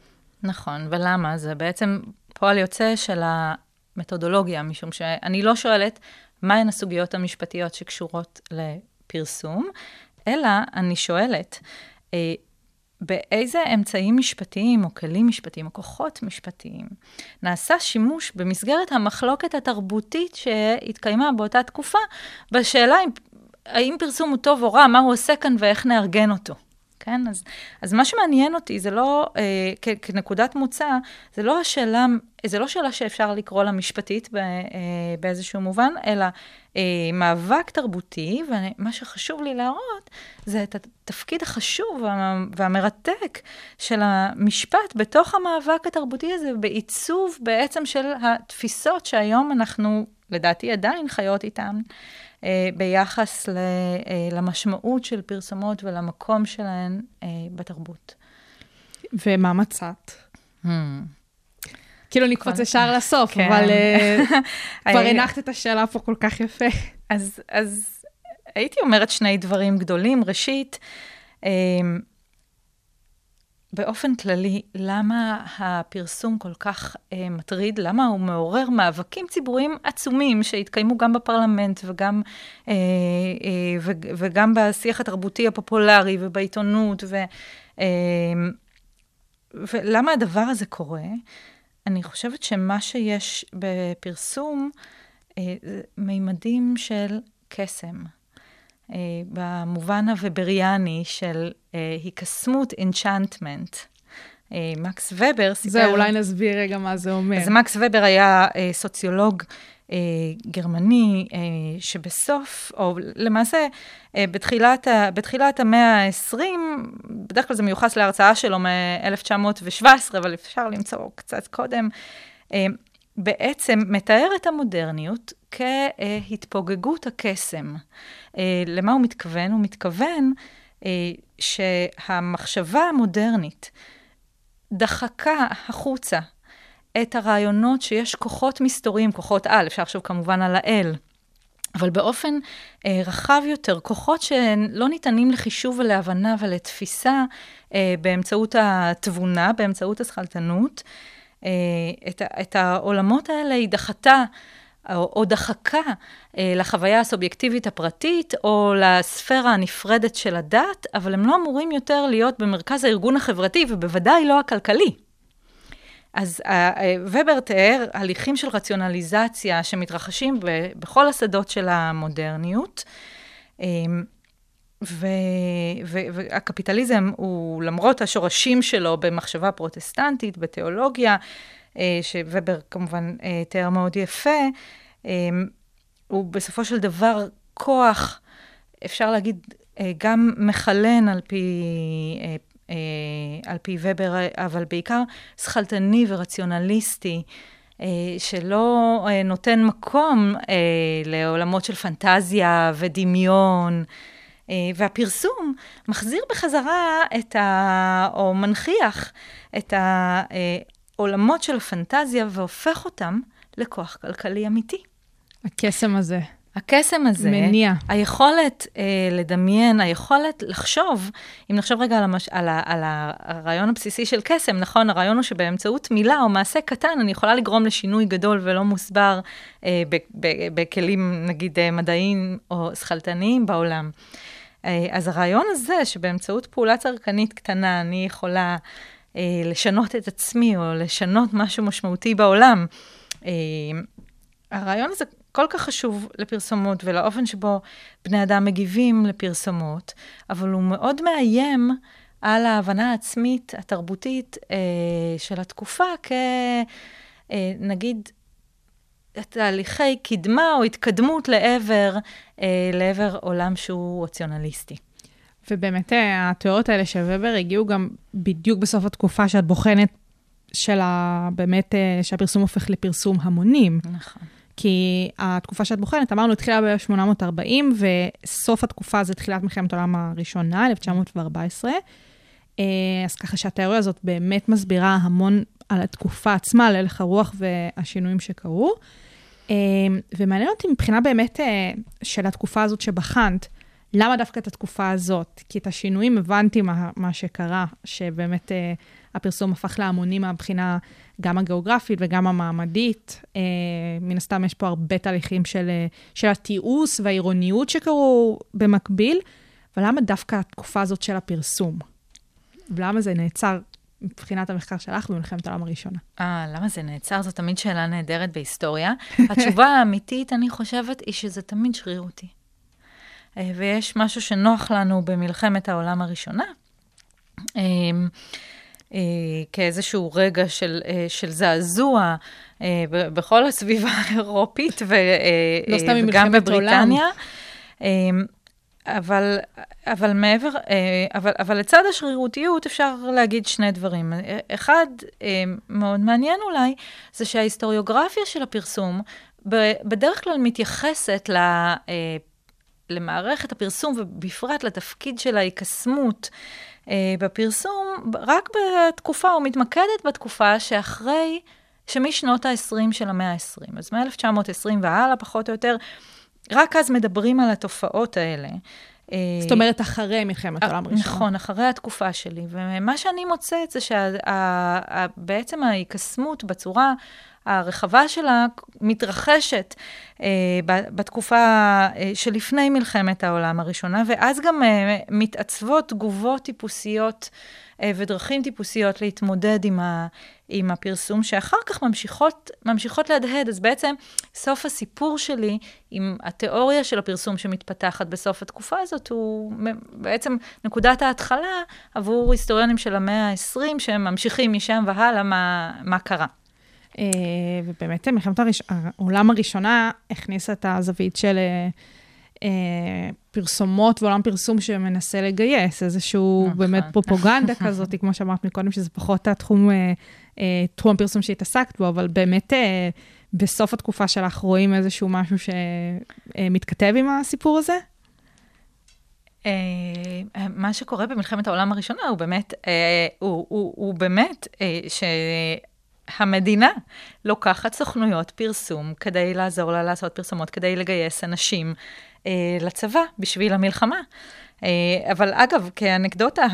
נכון, ולמה? זה בעצם פועל יוצא של המתודולוגיה, משום שאני לא שואלת מהן הסוגיות המשפטיות שקשורות לפרסום, אלא אני שואלת, באיזה אמצעים משפטיים או כלים משפטיים או כוחות משפטיים נעשה שימוש במסגרת המחלוקת התרבותית שהתקיימה באותה תקופה, בשאלה אם, האם פרסום הוא טוב או רע, מה הוא עושה כאן ואיך נארגן אותו. כן? אז, אז מה שמעניין אותי זה לא, אה, כ, כנקודת מוצא, זה לא השאלה, זה לא שאלה שאפשר לקרוא לה משפטית ב, אה, באיזשהו מובן, אלא אה, מאבק תרבותי, ומה שחשוב לי להראות, זה את התפקיד החשוב וה, והמרתק של המשפט בתוך המאבק התרבותי הזה, בעיצוב בעצם של התפיסות שהיום אנחנו, לדעתי, עדיין חיות איתן. ביחס למשמעות של פרסומות ולמקום שלהן בתרבות. ומה מצאת? Hmm. כאילו נקפוץ ישר לסוף, כן. אבל כבר הנחת את השאלה פה כל כך יפה. אז, אז הייתי אומרת שני דברים גדולים. ראשית, באופן כללי, למה הפרסום כל כך אה, מטריד? למה הוא מעורר מאבקים ציבוריים עצומים שהתקיימו גם בפרלמנט וגם, אה, אה, ו, וגם בשיח התרבותי הפופולרי ובעיתונות? ו, אה, ולמה הדבר הזה קורה? אני חושבת שמה שיש בפרסום אה, מימדים של קסם. Uh, במובן הוובריאני של uh, היקסמות, enchantment. Uh, מקס ובר סיפר... זה, אולי נסביר רגע מה זה אומר. אז מקס ובר היה uh, סוציולוג גרמני, שבסוף, או למעשה, בתחילת, בתחילת המאה ה-20, בדרך כלל זה מיוחס להרצאה שלו מ-1917, אבל אפשר למצוא קצת קודם, בעצם מתאר את המודרניות כהתפוגגות הקסם. למה הוא מתכוון? הוא מתכוון שהמחשבה המודרנית דחקה החוצה את הרעיונות שיש כוחות מסתוריים, כוחות על, אפשר לחשוב כמובן על האל, אבל באופן אה, רחב יותר, כוחות שלא ניתנים לחישוב ולהבנה ולתפיסה אה, באמצעות התבונה, באמצעות השכלתנות. אה, את, את העולמות האלה היא דחתה. או, דחקה אה, לחוויה הסובייקטיבית הפרטית, או לספירה הנפרדת של הדת, אבל הם לא אמורים יותר להיות במרכז הארגון החברתי, ובוודאי לא הכלכלי. אז אה, אה, ובר תיאר הליכים של רציונליזציה שמתרחשים בכל השדות של המודרניות. והקפיטליזם הוא, למרות השורשים שלו במחשבה פרוטסטנטית, בתיאולוגיה, שובר כמובן תיאר מאוד יפה, הוא בסופו של דבר כוח, אפשר להגיד, גם מכלן על פי אה, על פי ובר, אבל בעיקר שכלתני ורציונליסטי. אה, שלא אה, נותן מקום אה, לעולמות של פנטזיה ודמיון. אה, והפרסום מחזיר בחזרה את ה... או מנכיח את העולמות של הפנטזיה והופך אותם לכוח כלכלי אמיתי. הקסם הזה. הקסם הזה, מניע. היכולת אה, לדמיין, היכולת לחשוב, אם נחשוב רגע על, המש, על, ה, על הרעיון הבסיסי של קסם, נכון, הרעיון הוא שבאמצעות מילה או מעשה קטן, אני יכולה לגרום לשינוי גדול ולא מוסבר אה, ב, ב, בכלים, נגיד, אה, מדעיים או שכלתניים בעולם. אה, אז הרעיון הזה, שבאמצעות פעולה צרכנית קטנה, אני יכולה לשנות את עצמי או לשנות משהו משמעותי בעולם, אה, הרעיון הזה כל כך חשוב לפרסומות ולאופן שבו בני אדם מגיבים לפרסומות, אבל הוא מאוד מאיים על ההבנה העצמית, התרבותית אה, של התקופה כנגיד אה, תהליכי קדמה או התקדמות לעבר, אה, לעבר עולם שהוא רציונליסטי. ובאמת אה, התיאוריות האלה של ובר הגיעו גם בדיוק בסוף התקופה שאת בוחנת של ה... באמת, אה, שהפרסום הופך לפרסום המונים. נכון. כי התקופה שאת בוחנת, אמרנו, התחילה ב-1840, וסוף התקופה זה תחילת מלחמת העולם הראשונה, 1914. אה, אז ככה שהתיאוריה הזאת באמת מסבירה המון על התקופה עצמה, על הלך הרוח והשינויים שקרו. ומעניין אותי מבחינה באמת של התקופה הזאת שבחנת, למה דווקא את התקופה הזאת? כי את השינויים הבנתי מה, מה שקרה, שבאמת הפרסום הפך להמוני מהבחינה גם הגיאוגרפית וגם המעמדית. אה, מן הסתם יש פה הרבה תהליכים של, אה, של התיעוש והעירוניות שקרו במקביל, אבל למה דווקא התקופה הזאת של הפרסום? ולמה זה נעצר מבחינת המחקר שלך במלחמת העולם הראשונה? אה, למה זה נעצר? זו תמיד שאלה נהדרת בהיסטוריה. התשובה האמיתית, אני חושבת, היא שזה תמיד שרירותי. אה, ויש משהו שנוח לנו במלחמת העולם הראשונה. אה, אה, כאיזשהו רגע של, של זעזוע בכל הסביבה האירופית ו, לא וגם בבריטניה. אה, אבל, אבל מעבר, אבל, אבל לצד השרירותיות אפשר להגיד שני דברים. אחד, מאוד מעניין אולי, זה שההיסטוריוגרפיה של הפרסום בדרך כלל מתייחסת ל... למערכת הפרסום ובפרט לתפקיד של ההיקסמות אה, בפרסום, רק בתקופה, או מתמקדת בתקופה שאחרי, שמשנות ה-20 של המאה ה-20. אז מ-1920 והלאה, פחות או יותר, רק אז מדברים על התופעות האלה. אה, זאת אומרת, אחרי מלחמת העולם הראשונה. נכון, אחרי התקופה שלי. ומה שאני מוצאת זה שבעצם ההיקסמות בצורה הרחבה שלה מתרחשת אה, בתקופה אה, שלפני מלחמת העולם הראשונה, ואז גם אה, מתעצבות תגובות טיפוסיות אה, ודרכים טיפוסיות להתמודד עם, ה, עם הפרסום, שאחר כך ממשיכות, ממשיכות להדהד. אז בעצם סוף הסיפור שלי עם התיאוריה של הפרסום שמתפתחת בסוף התקופה הזאת, הוא בעצם נקודת ההתחלה עבור היסטוריונים של המאה ה-20, שהם ממשיכים משם והלאה מה, מה קרה. אה, ובאמת מלחמת. העולם הראשונה הכניסה את הזווית של אה, פרסומות ועולם פרסום שמנסה לגייס, איזשהו נכון. באמת פרופוגנדה כזאת, כמו שאמרת מקודם, שזה פחות התחום, תחום הפרסום שהתעסקת בו, אבל באמת בסוף התקופה שלך רואים איזשהו משהו שמתכתב עם הסיפור הזה? מה שקורה במלחמת העולם הראשונה הוא באמת, הוא, הוא, הוא באמת ש... המדינה לוקחת סוכנויות פרסום כדי לעזור לה לעשות פרסומות, כדי לגייס אנשים אה, לצבא בשביל המלחמה. אה, אבל אגב, כאנקדוטה,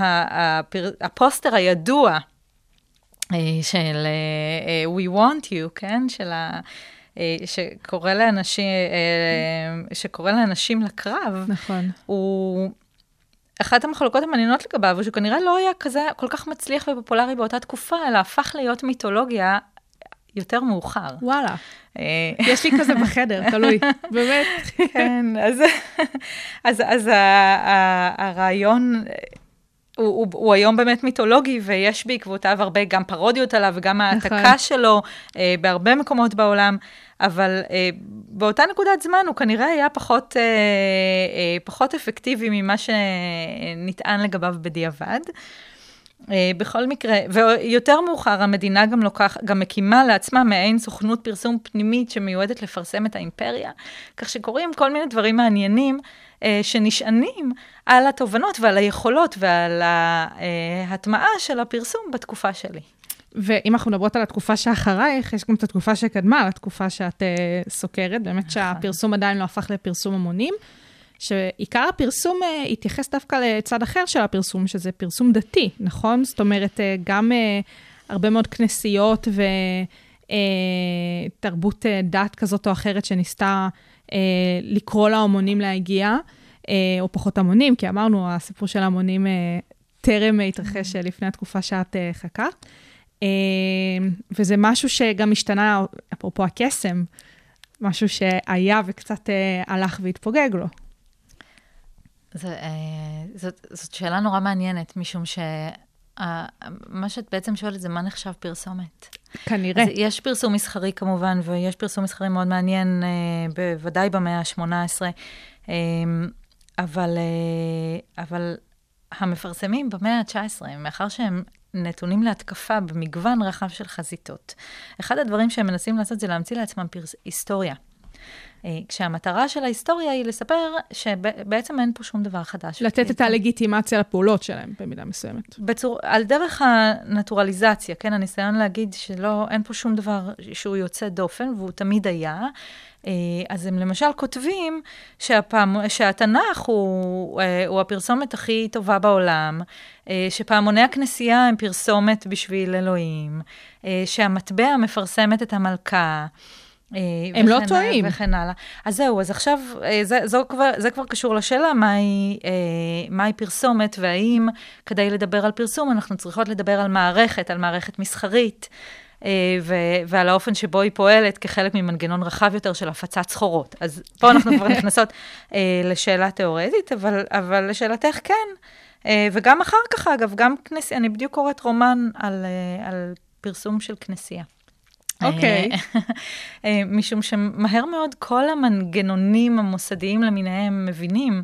הפוסטר הידוע אה, של אה, We Want You, כן? של ה... אה, שקורא לאנשים, אה, שקורא לאנשים לקרב, נכון. הוא... אחת המחלוקות המעניינות לגביו, הוא שכנראה לא היה כזה כל כך מצליח ופופולרי באותה תקופה, אלא הפך להיות מיתולוגיה יותר מאוחר. וואלה. אה, יש לי כזה בחדר, תלוי, באמת. כן, אז, אז, אז ה- ה- הרעיון הוא, הוא, הוא היום באמת מיתולוגי, ויש בעקבותיו הרבה גם פרודיות עליו וגם העתקה נכון. שלו אה, בהרבה מקומות בעולם, אבל אה, באותה נקודת זמן הוא כנראה היה פחות, אה, אה, פחות אפקטיבי ממה שנטען לגביו בדיעבד. אה, בכל מקרה, ויותר מאוחר המדינה גם לוקח, גם מקימה לעצמה מעין סוכנות פרסום פנימית שמיועדת לפרסם את האימפריה, כך שקורים כל מיני דברים מעניינים אה, שנשענים על התובנות ועל היכולות ועל ההטמעה של הפרסום בתקופה שלי. ואם אנחנו מדברות על התקופה שאחרייך, יש גם את התקופה שקדמה לתקופה שאת uh, סוקרת, באמת שהפרסום עדיין לא הפך לפרסום המונים, שעיקר הפרסום uh, התייחס דווקא לצד אחר של הפרסום, שזה פרסום דתי, נכון? זאת אומרת, uh, גם uh, הרבה מאוד כנסיות ותרבות uh, דת כזאת או אחרת שניסתה uh, לקרוא להמונים להגיע, uh, או פחות המונים, כי אמרנו, הסיפור של המונים uh, טרם התרחש uh, לפני התקופה שאת uh, חקרת. אה, וזה משהו שגם השתנה, אפרופו הקסם, משהו שהיה וקצת אה, הלך והתפוגג לו. זה, אה, זאת, זאת שאלה נורא מעניינת, משום ש... מה שאת בעצם שואלת זה מה נחשב פרסומת. כנראה. אז יש פרסום מסחרי כמובן, ויש פרסום מסחרי מאוד מעניין, בוודאי במאה ה-18, אבל, אבל המפרסמים במאה ה-19, מאחר שהם נתונים להתקפה במגוון רחב של חזיתות. אחד הדברים שהם מנסים לעשות זה להמציא לעצמם פרס... היסטוריה. כשהמטרה של ההיסטוריה היא לספר שבעצם אין פה שום דבר חדש. לתת את הלגיטימציה לפעולות שלהם במידה מסוימת. בצור, על דרך הנטורליזציה, כן, הניסיון להגיד שלא, אין פה שום דבר שהוא יוצא דופן, והוא תמיד היה. אז הם למשל כותבים שהפעם, שהתנ"ך הוא, הוא הפרסומת הכי טובה בעולם, שפעמוני הכנסייה הם פרסומת בשביל אלוהים, שהמטבע מפרסמת את המלכה. הם לא טועים. וכן הלאה. אז זהו, אז עכשיו, זה, זו כבר, זה כבר קשור לשאלה מהי, מהי פרסומת, והאם כדי לדבר על פרסום אנחנו צריכות לדבר על מערכת, על מערכת מסחרית. ו- ועל האופן שבו היא פועלת כחלק ממנגנון רחב יותר של הפצת סחורות. אז פה אנחנו כבר נכנסות אה, לשאלה תיאורטית, אבל, אבל לשאלתך כן. אה, וגם אחר כך, אגב, גם כנסייה, אני בדיוק קוראת רומן על, אה, על פרסום של כנסייה. אוקיי. Okay. משום שמהר מאוד כל המנגנונים המוסדיים למיניהם מבינים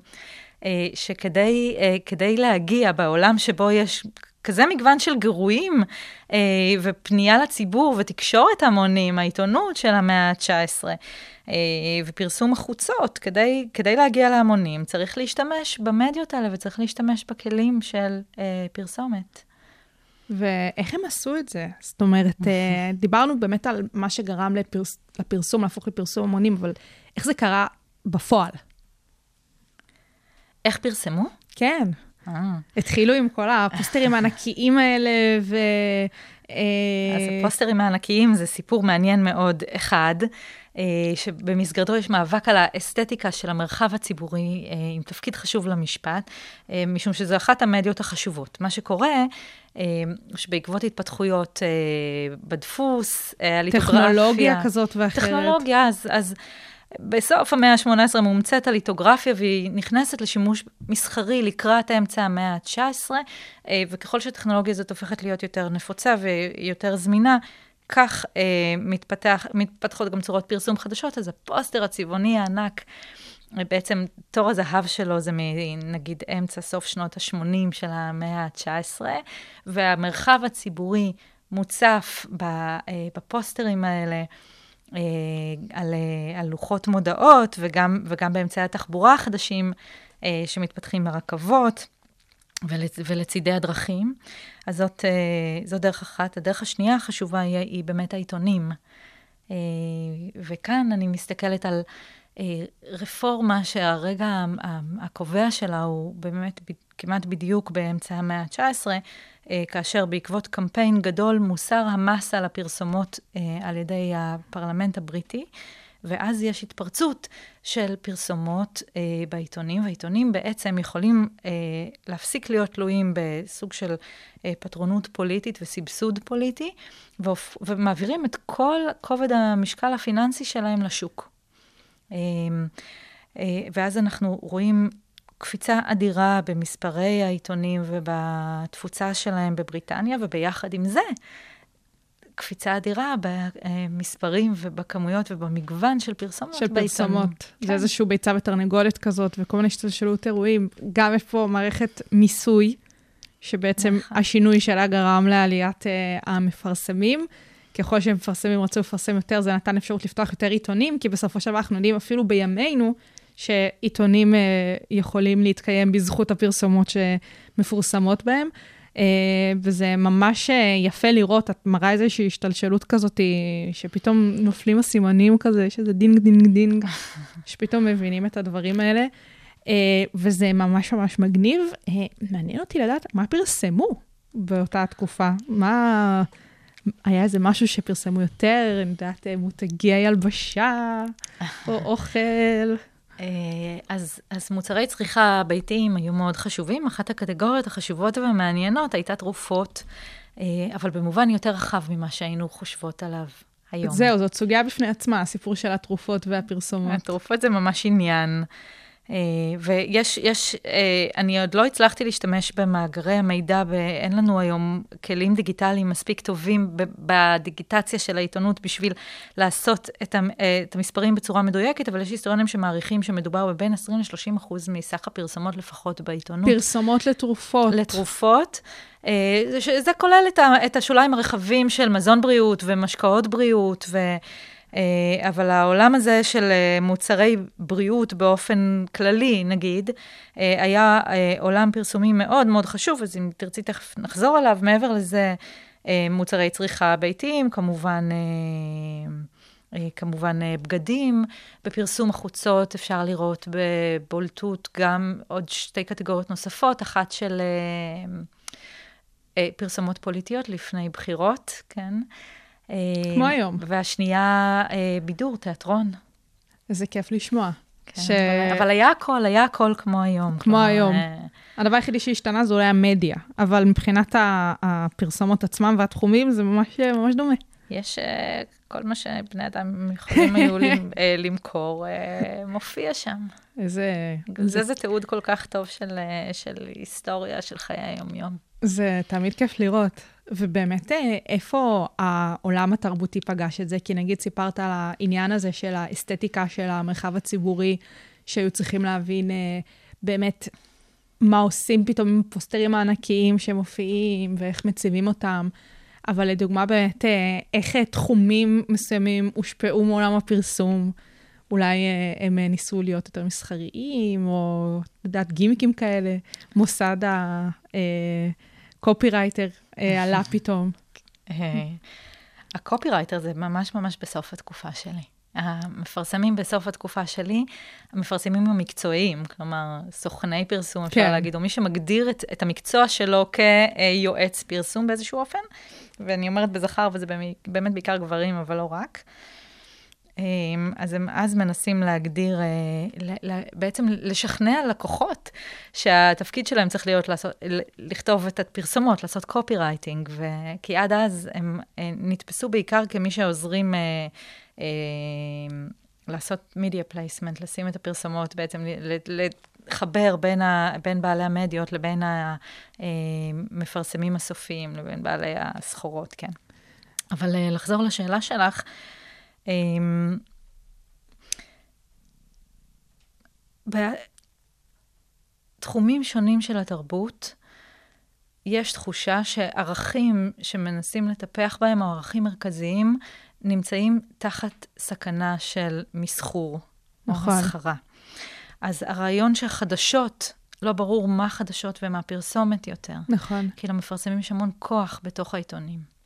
שכדי להגיע בעולם שבו יש כזה מגוון של גירויים אה, ופנייה לציבור ותקשורת המונים, העיתונות של המאה ה-19 אה, ופרסום החוצות, כדי, כדי להגיע להמונים צריך להשתמש במדיות האלה וצריך להשתמש בכלים של אה, פרסומת. ואיך הם עשו את זה? זאת אומרת, אה, דיברנו באמת על מה שגרם לפרס, לפרסום, להפוך לפרסום המונים, אבל איך זה קרה בפועל? איך פרסמו? כן. התחילו עם כל הפוסטרים הענקיים האלה, ו... אז הפוסטרים הענקיים זה סיפור מעניין מאוד, אחד, שבמסגרתו יש מאבק על האסתטיקה של המרחב הציבורי, עם תפקיד חשוב למשפט, משום שזו אחת המדיות החשובות. מה שקורה, שבעקבות התפתחויות בדפוס, הליטוגרפיה... טכנולוגיה כזאת ואחרת. טכנולוגיה, אז... אז בסוף המאה ה-18 מומצאת הליטוגרפיה והיא נכנסת לשימוש מסחרי לקראת אמצע המאה ה-19, וככל שהטכנולוגיה הזאת הופכת להיות יותר נפוצה ויותר זמינה, כך אה, מתפתח, מתפתחות גם צורות פרסום חדשות, אז הפוסטר הצבעוני הענק, בעצם תור הזהב שלו זה מנגיד אמצע סוף שנות ה-80 של המאה ה-19, והמרחב הציבורי מוצף בפוסטרים האלה. על, על לוחות מודעות וגם, וגם באמצעי התחבורה החדשים שמתפתחים ברכבות. ולצ, ולצידי הדרכים. אז זאת, אה, זאת דרך אחת. הדרך השנייה החשובה היא, היא באמת העיתונים. אה, וכאן אני מסתכלת על אה, רפורמה שהרגע הקובע שלה הוא באמת כמעט בדיוק באמצע המאה ה-19, כאשר בעקבות קמפיין גדול מוסר המס על הפרסומות על ידי הפרלמנט הבריטי, ואז יש התפרצות של פרסומות אה, בעיתונים, והעיתונים בעצם יכולים אה, להפסיק להיות תלויים בסוג של אה, פטרונות פוליטית וסבסוד פוליטי. ומעבירים את כל כובד המשקל הפיננסי שלהם לשוק. אה, אה, ואז אנחנו רואים קפיצה אדירה במספרי העיתונים ובתפוצה שלהם בבריטניה, וביחד עם זה, קפיצה אדירה במספרים ובכמויות ובמגוון של פרסומות של פרסומות. כן. זה איזשהו ביצה ותרנגולת כזאת, וכל מיני השתלשלות אירועים. גם יש פה מערכת מיסוי, שבעצם נכון. השינוי שלה גרם לעליית uh, המפרסמים. ככל שמפרסמים רצו לפרסם יותר, זה נתן אפשרות לפתוח יותר עיתונים, כי בסופו של דבר אנחנו יודעים אפילו בימינו, שעיתונים uh, יכולים להתקיים בזכות הפרסומות שמפורסמות בהם. Uh, וזה ממש אה, יפה לראות, את מראה איזושהי השתלשלות כזאת, שפתאום נופלים הסימנים כזה, יש איזה דינג דינג דינג, שפתאום מבינים את הדברים האלה, uh, וזה ממש ממש מגניב. Uh, מעניין אותי לדעת מה פרסמו באותה תקופה, מה... היה איזה משהו שפרסמו יותר, אני יודעת, מותגי הילבשה, או אוכל. אה, אז, אז מוצרי צריכה ביתיים היו מאוד חשובים. אחת הקטגוריות החשובות והמעניינות הייתה תרופות, אה, אבל במובן יותר רחב ממה שהיינו חושבות עליו היום. זהו, זאת סוגיה בפני עצמה, הסיפור של התרופות והפרסומות. התרופות זה ממש עניין. אה, ויש, יש, אה, אני עוד לא הצלחתי להשתמש במאגרי המידע, ואין לנו היום כלים דיגיטליים מספיק טובים בדיגיטציה של העיתונות בשביל לעשות את, אה, את המספרים בצורה מדויקת, אבל יש היסטוריונים שמעריכים שמדובר בבין 20 ל-30 אחוז מסך הפרסומות לפחות בעיתונות. פרסומות לתרופות. לתרופות. זה, זה כולל את השוליים הרחבים של מזון בריאות ומשקאות בריאות, ו... אה, אבל העולם הזה של אה, מוצרי בריאות באופן כללי, נגיד, אה, היה עולם פרסומי מאוד מאוד חשוב, אז אם תרצי תכף נחזור אליו. מעבר לזה, מוצרי צריכה ביתיים, כמובן... כמובן בגדים, בפרסום החוצות אפשר לראות בבולטות גם עוד שתי קטגוריות נוספות, אחת של פרסומות פוליטיות לפני בחירות, כן, כמו אה, היום. והשנייה, אה, בידור, תיאטרון. איזה כיף לשמוע. כן, ש... אבל היה הכל, היה הכל כמו היום. כמו כלומר, היום. אה, הדבר היחידי שהשתנה זה אולי המדיה, אבל מבחינת הפרסומות עצמם והתחומים, זה ממש, ממש דומה. יש כל מה שבני אדם יכולים היו למכור, מופיע שם. איזה... זה, זה תיעוד כל כך טוב של, של היסטוריה, של חיי היום-יום. זה תמיד כיף לראות. ובאמת, אה, איפה העולם התרבותי פגש את זה? כי נגיד סיפרת על העניין הזה של האסתטיקה של המרחב הציבורי, שהיו צריכים להבין אה, באמת מה עושים פתאום עם הפוסטרים הענקיים שמופיעים ואיך מציבים אותם. אבל לדוגמה, באמת, אה, איך תחומים מסוימים הושפעו מעולם הפרסום. אולי הם ניסו להיות יותר מסחריים, או, יודעת, גימיקים כאלה. מוסד ה copywriter עלה פתאום? אה, ה copywriter זה ממש ממש בסוף התקופה שלי. המפרסמים בסוף התקופה שלי, המפרסמים המקצועיים, כלומר, סוכני פרסום, אפשר כן. להגיד, או מי שמגדיר את, את המקצוע שלו כיועץ פרסום באיזשהו אופן, ואני אומרת בזכר, וזה באמת בעיקר גברים, אבל לא רק. אמ, אז הם אז מנסים להגדיר, אה, בעצם לשכנע לקוחות שהתפקיד שלהם צריך להיות לעשות, לכתוב את הפרסומות, לעשות copywriting, כי עד אז הם אה, נתפסו בעיקר כמי שעוזרים אה, לעשות media placement, לשים את הפרסומות, בעצם לחבר בין, ה, בין בעלי המדיות לבין המפרסמים הסופיים, לבין בעלי הסחורות, כן. אבל לחזור לשאלה שלך, בתחומים שונים של התרבות, יש תחושה שערכים שמנסים לטפח בהם, או ערכים מרכזיים, נמצאים תחת סכנה של מסחור, נכון. או מסחרה. אז הרעיון שהחדשות לא ברור מה חדשות ומה פרסומת יותר. נכון. כי למפרסמים יש המון כוח בתוך העיתונים.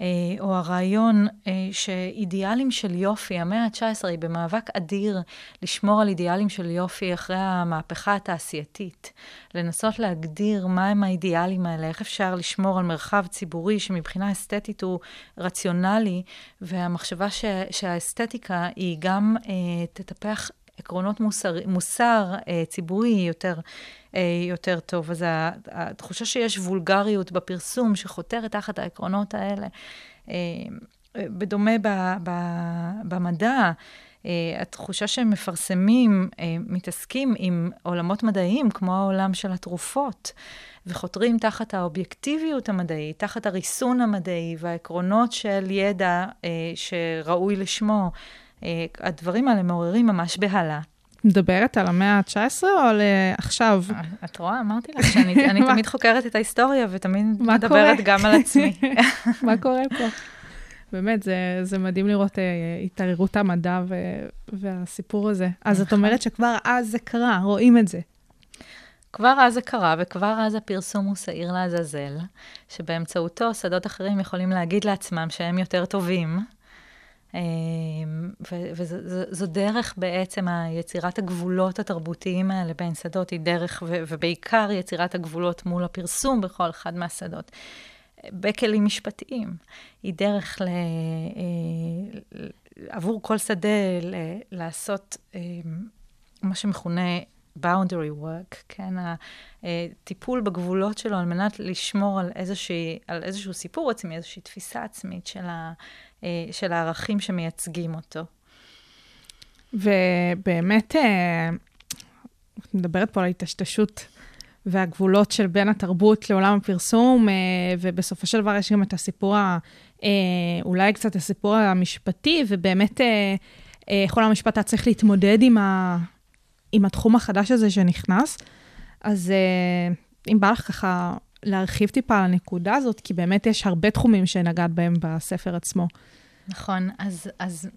אה, או הרעיון אה, שאידיאלים של יופי, המאה ה-19 היא במאבק אדיר לשמור על אידיאלים של יופי אחרי המהפכה התעשייתית. לנסות להגדיר מהם האידיאלים האלה, איך אפשר לשמור על מרחב ציבורי שמבחינה אסתטית הוא רציונלי, והמחשבה ש- שהאסתטיקה היא גם אה, תטפח עקרונות מוסר, מוסר אה, ציבורי יותר, אה, יותר טוב. אז התחושה שיש וולגריות בפרסום שחותרת תחת העקרונות האלה, אה, בדומה ב, ב, במדע, אה, התחושה שהם מפרסמים, אה, מתעסקים עם עולמות מדעיים, כמו העולם של התרופות, וחותרים תחת האובייקטיביות המדעית, תחת הריסון המדעי והעקרונות של ידע אה, שראוי לשמו. אה, הדברים האלה מעוררים ממש בהלה. מדברת על המאה ה-19 או על אה, עכשיו? את רואה? אמרתי לך שאני? תמיד חוקרת את ההיסטוריה ותמיד מדברת? גם על עצמי. מה קורה פה? באמת, זה, זה מדהים לראות אה, התערערות המדע ו, והסיפור הזה. אז את נכון. אומרת שכבר אז זה קרה, רואים את זה. כבר אז זה קרה, וכבר אז הפרסום הוא שעיר לעזאזל, שבאמצעותו שדות אחרים יכולים להגיד לעצמם שהם יותר טובים. ו- וזו דרך בעצם היצירת הגבולות התרבותיים האלה בין שדות, היא דרך, ו- ובעיקר יצירת הגבולות מול הפרסום בכל אחד מהשדות. בכלים משפטיים. היא דרך ל... אה, עבור כל שדה ל- לעשות אה, מה שמכונה boundary work, כן, הטיפול בגבולות שלו על מנת לשמור על, איזושהי, על איזשהו סיפור עצמי, איזושהי תפיסה עצמית של, ה, אה, של הערכים שמייצגים אותו. ובאמת, אה, את מדברת פה על ההטשטשות והגבולות של בין התרבות לעולם הפרסום, אה, ובסופו של דבר יש גם את הסיפור, אה, אולי קצת הסיפור המשפטי, ובאמת, אה, אה, עולם המשפט היה צריך להתמודד עם, ה, עם התחום החדש הזה שנכנס. אז אה, אם בא לך ככה להרחיב טיפה על הנקודה הזאת, כי באמת יש הרבה תחומים שנגעת בהם בספר עצמו. נכון, אז, אז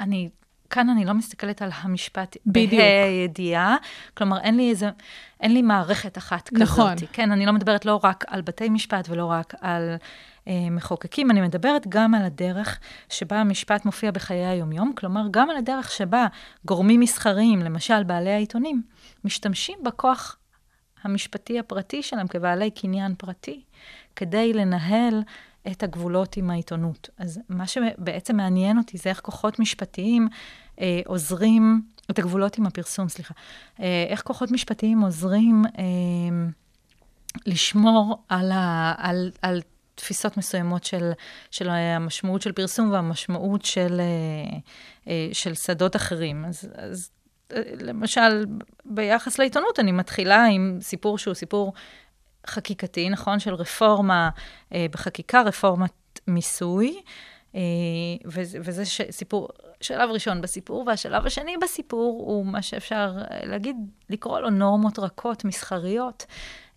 אני, כאן אני לא מסתכלת על המשפט. בידיעה, כלומר, אין לי איזה, אין לי מערכת אחת כזאת. נכון. כן, אני לא מדברת לא רק על בתי משפט ולא רק על מחוקקים, אני מדברת גם על הדרך שבה המשפט מופיע בחיי היומיום, כלומר, גם על הדרך שבה גורמים מסחריים, למשל בעלי העיתונים, משתמשים בכוח המשפטי הפרטי שלהם כבעלי קניין פרטי, כדי לנהל את הגבולות עם העיתונות. אז מה שבעצם מעניין אותי זה איך כוחות משפטיים אה, עוזרים, את הגבולות עם הפרסום, סליחה, אה, איך כוחות משפטיים עוזרים אה, לשמור על, ה, על, על תפיסות מסוימות של, של המשמעות של פרסום והמשמעות של, אה, אה, של שדות אחרים. אז, אז אה, למשל, ביחס לעיתונות, אני מתחילה עם סיפור שהוא סיפור חקיקתי, נכון? של רפורמה בחקיקה, רפורמת מיסוי. אה, וזה, וזה ש, סיפור, שלב ראשון בסיפור, והשלב השני בסיפור הוא מה שאפשר אה, להגיד, לקרוא לו נורמות רכות, מסחריות,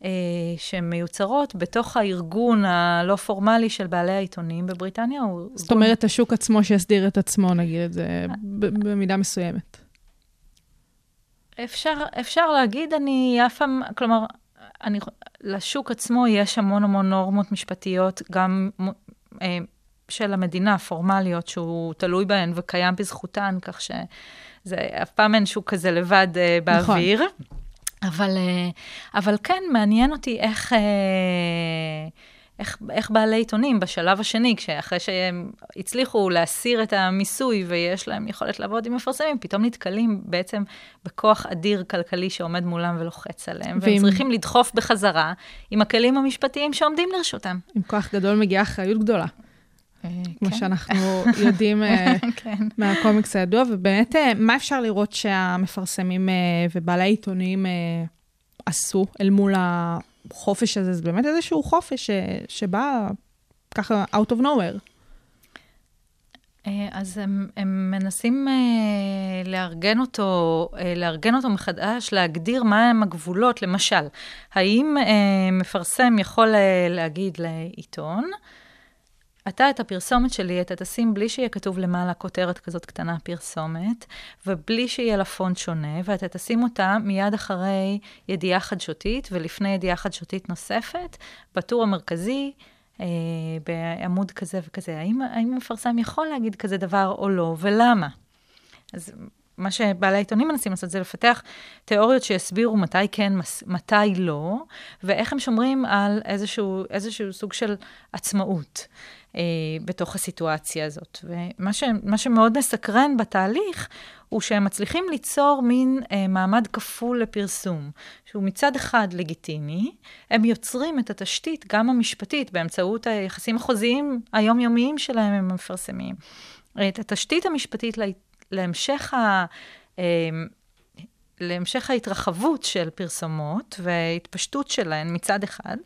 אה, שמיוצרות בתוך הארגון הלא פורמלי של בעלי העיתונים בבריטניה. זאת ארגון- אומרת, השוק עצמו שיסדיר את עצמו, נגיד את זה, במידה מסוימת. אפשר, אפשר להגיד, אני אף פעם, כלומר, אני, לשוק עצמו יש המון המון נורמות משפטיות, גם אה, של המדינה, פורמליות, שהוא תלוי בהן וקיים בזכותן, כך שזה, אף פעם אין שוק כזה לבד אה, באוויר. אבל, אה, אבל כן, מעניין אותי איך... אה, איך, איך בעלי עיתונים בשלב השני, כשאחרי שהם הצליחו להסיר את המיסוי ויש להם יכולת לעבוד עם מפרסמים, פתאום נתקלים בעצם בכוח אדיר כלכלי שעומד מולם ולוחץ עליהם, והם ועם- צריכים לדחוף בחזרה עם הכלים המשפטיים שעומדים לרשותם. עם כוח גדול מגיעה אחריות גדולה, כמו כן. שאנחנו יודעים אה, כן. מהקומיקס הידוע, ובאמת, אה, מה אפשר לראות שהמפרסמים אה, ובעלי העיתונים אה, עשו אל מול החופש הזה? זה באמת איזשהו חופש שבא ככה out of nowhere. אה, אז הם, הם מנסים אה, לארגן אותו, אה, לארגן אותו מחדש, להגדיר מהם הגבולות. למשל, האם אה, מפרסם יכול אה, להגיד לעיתון, אתה את הפרסומת שלי, אתה תשים בלי שיהיה כתוב למעלה כותרת כזאת קטנה, פרסומת, ובלי שיהיה לה פונט שונה, ואתה תשים אותה מיד אחרי ידיעה חדשותית ולפני ידיעה חדשותית נוספת, בטור המרכזי, אה, בעמוד כזה וכזה. האם, האם המפרסם יכול להגיד כזה דבר או לא, ולמה? אז מה שבעלי העיתונים מנסים לעשות זה לפתח תיאוריות שיסבירו מתי כן, מתי לא, ואיך הם שומרים על איזשהו, איזשהו סוג של עצמאות אה, בתוך הסיטואציה הזאת. ומה ש, שמאוד מסקרן בתהליך, הוא שהם מצליחים ליצור מין אה, מעמד כפול לפרסום, שהוא מצד אחד לגיטימי, הם יוצרים את התשתית, גם המשפטית, באמצעות היחסים החוזיים היומיומיים שלהם עם המפרסמים. את התשתית המשפטית להמשך, ה, אמ, להמשך ההתרחבות של פרסומות וההתפשטות שלהן מצד אחד,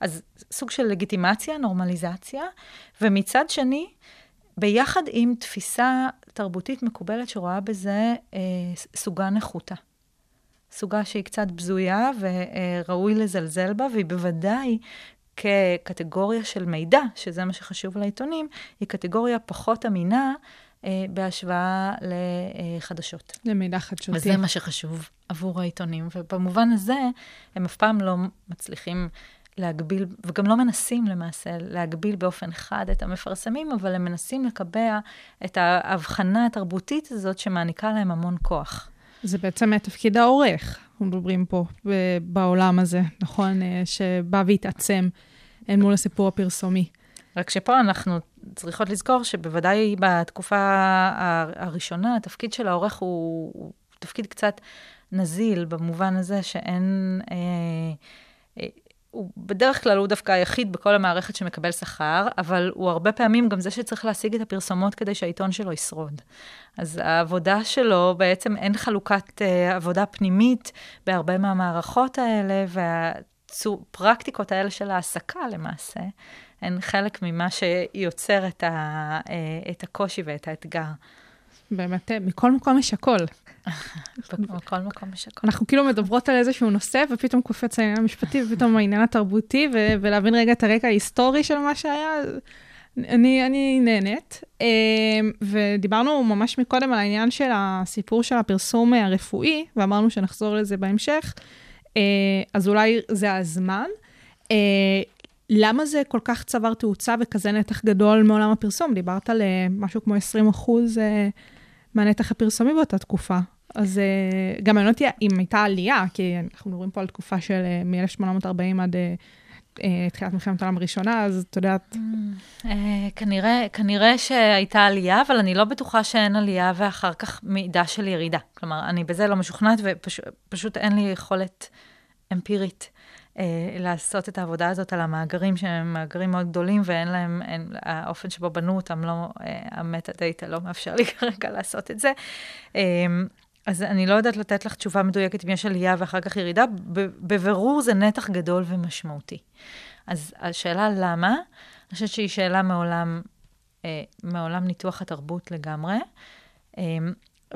אז סוג של לגיטימציה, נורמליזציה, ומצד שני, ביחד עם תפיסה תרבותית מקובלת שרואה בזה אה, סוגה נחותה. סוגה שהיא קצת בזויה וראוי לזלזל בה, והיא בוודאי כקטגוריה של מידע, שזה מה שחשוב לעיתונים, היא קטגוריה פחות אמינה אה, בהשוואה לחדשות. למידע חדשותי. וזה מה שחשוב עבור העיתונים, ובמובן הזה הם אף פעם לא מצליחים להגביל, וגם לא מנסים למעשה להגביל באופן חד את המפרסמים, אבל הם מנסים לקבע את ההבחנה התרבותית הזאת שמעניקה להם המון כוח. זה בעצם תפקיד העורך, אנחנו מדברים פה בעולם הזה, נכון? אה, שבא והתעצם אל מול הסיפור הפרסומי. רק שפה אנחנו צריכות לזכור שבוודאי בתקופה הראשונה, התפקיד של העורך הוא, הוא תפקיד קצת נזיל, במובן הזה שאין... אה, אה, הוא בדרך כלל הוא דווקא היחיד בכל המערכת שמקבל שכר, אבל הוא הרבה פעמים גם זה שצריך להשיג את הפרסומות כדי שהעיתון שלו ישרוד. אז העבודה שלו, בעצם אין חלוקת אה, עבודה פנימית בהרבה מהמערכות האלה, והפרקטיקות האלה של העסקה למעשה, הן חלק ממה שיוצר את, ה, אה, את הקושי ואת האתגר. באמת, אה, מכל מקום יש הכל. מכל מקום יש הכל. אנחנו כאילו מדברות על איזשהו נושא, ופתאום קופץ העניין המשפטי, ופתאום העניין התרבותי, ו- ולהבין רגע את הרקע ההיסטורי של מה שהיה, אני, אני נהנית. אה, ודיברנו ממש מקודם על העניין של הסיפור של הפרסום הרפואי, ואמרנו שנחזור לזה בהמשך, אז אולי זה הזמן. למה זה כל כך צבר תאוצה וכזה נתח גדול מעולם הפרסום? דיברת על אה, משהו כמו 20 אחוז אה, מהנתח הפרסומי באותה תקופה. אז אה, גם מעניין אותי אם הייתה עלייה, כי אנחנו מדברים פה על תקופה של מ-1840 עד תחילת מלחמת העולם הראשונה, אז את יודעת... כנראה, כנראה שהייתה עלייה, אבל אני לא בטוחה שאין עלייה ואחר כך מידה של ירידה. כלומר, אני בזה לא משוכנעת ופשוט אין לי יכולת אמפירית אה, לעשות את העבודה הזאת על המאגרים, שהם מאגרים מאוד גדולים, ואין להם, אין, האופן שבו בנו אותם, לא, אה, המטה דאטה לא מאפשר לי כרגע לעשות את זה. אה, אז אני לא יודעת לתת לך תשובה מדויקת אם יש עלייה ואחר כך ירידה, בבירור זה נתח גדול ומשמעותי. אז השאלה למה, אני חושבת שהיא שאלה מעולם, אה, מעולם ניתוח התרבות לגמרי.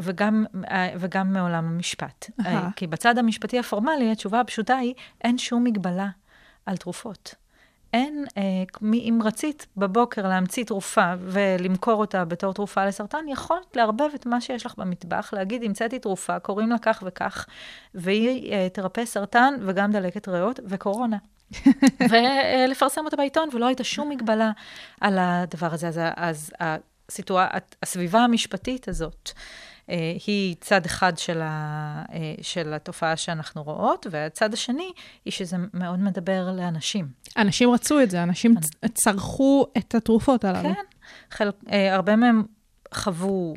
אה, וגם, אה, וגם מעולם המשפט. Uh-huh. כי בצד המשפטי הפורמלי, התשובה הפשוטה היא, אין שום מגבלה על תרופות. אין, אה, אם רצית בבוקר להמציא תרופה ולמכור אותה בתור תרופה לסרטן, יכולת לערבב את מה שיש לך במטבח, להגיד, המצאתי תרופה, קוראים לה כך וכך, והיא אה, תרפא סרטן וגם דלקת ריאות וקורונה. ולפרסם אותה בעיתון, ולא הייתה שום מגבלה על הדבר הזה. אז, אז הסיטואר... הסביבה המשפטית הזאת, אה, היא צד אחד של, ה, אה, של התופעה שאנחנו רואות, והצד השני היא שזה מאוד מדבר לאנשים. אנשים רצו את זה, אנשים צרכו את התרופות הללו. כן, חל, אה, הרבה מהם חוו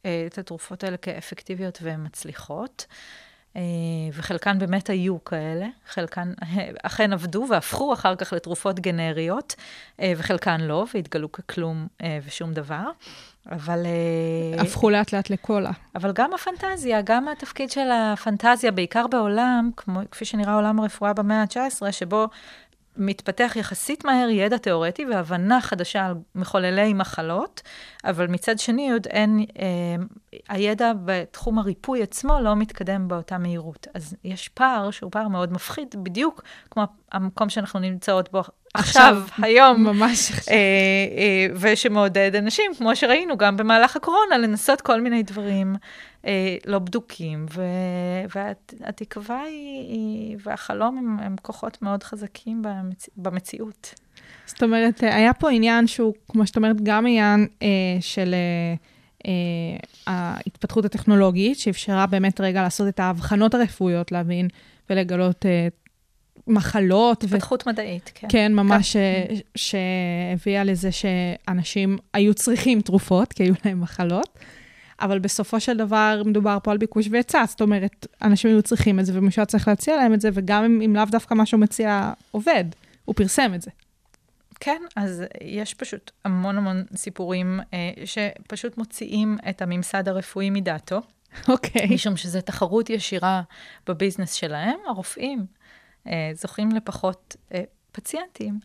את התרופות האלה כאפקטיביות ומצליחות. וחלקן באמת היו כאלה, חלקן אכן עבדו והפכו אחר כך לתרופות גנריות, וחלקן לא, והתגלו ככלום ושום דבר. אבל... אה, הפכו לאט לאט לקולה. אבל גם הפנטזיה, גם התפקיד של הפנטזיה, בעיקר בעולם, כמו, כפי שנראה עולם הרפואה במאה ה-19, שבו מתפתח יחסית מהר ידע תיאורטי והבנה חדשה על מחוללי מחלות, אבל מצד שני עוד אין, אה, הידע בתחום הריפוי עצמו לא מתקדם באותה מהירות. אז יש פער שהוא פער מאוד מפחיד, בדיוק כמו המקום שאנחנו נמצאות בו עכשיו, היום, ממש עכשיו. אה, אה, ושמעודד אנשים, כמו שראינו גם במהלך הקורונה, לנסות כל מיני דברים אה, לא בדוקים. ו- והתקווה היא, היא, והחלום הם, הם כוחות מאוד חזקים במצ- במציאות. זאת אומרת, אה, היה פה עניין שהוא, כמו שאת אומרת, גם עניין אה, של אה, אה, ההתפתחות הטכנולוגית, שאפשרה באמת רגע לעשות את ההבחנות הרפואיות, להבין ולגלות אה, מחלות. ו- התפתחות מדעית, כן. כן, ממש אה, שהביאה לזה שאנשים היו צריכים תרופות, כי היו להם מחלות. אבל בסופו של דבר מדובר פה על ביקוש והיצע, זאת אומרת, אנשים היו צריכים את זה ומישהו צריך להציע להם את זה, וגם אם, אם לאו דווקא מה שהוא מציע עובד, הוא פרסם את זה. כן, אז יש פשוט המון המון סיפורים אה, שפשוט מוציאים את הממסד הרפואי מדעתו, אוקיי. משום שזו תחרות ישירה ב business שלהם. הרופאים אה, זוכים לפחות אה, פציינטים.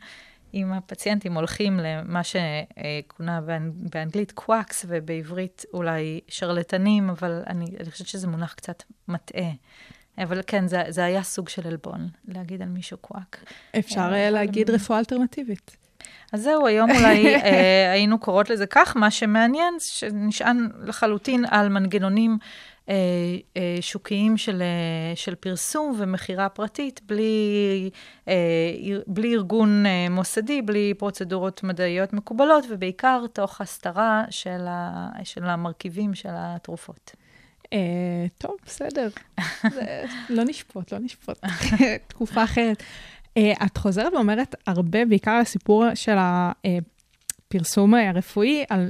אם הפציינטים הולכים למה שכונה באנ- באנגלית quacks, ובעברית אולי שרלטנים, אבל אני, אני חושבת שזה מונח קצת מטעה. אבל כן, זה, זה היה סוג של עלבון, להגיד על מישהו קוואק. אפשר אה, אה, להגיד רפואה אלטרנטיבית. אז זהו, היום אולי אה, היינו קוראות לזה כך, מה שמעניין, שנשען לחלוטין על מנגנונים שוקיים של, אה, של פרסום ומכירה פרטית, בלי, אה, בלי ארגון אה, מוסדי, בלי פרוצדורות מדעיות מקובלות, ובעיקר תוך הסתרה של, ה, של המרכיבים של התרופות. אה, טוב, בסדר. זה- לא נשפוט, לא נשפוט. תקופה אחרת. אה, את חוזרת ואומרת הרבה, בעיקר הסיפור של הפרסום הרפואי, על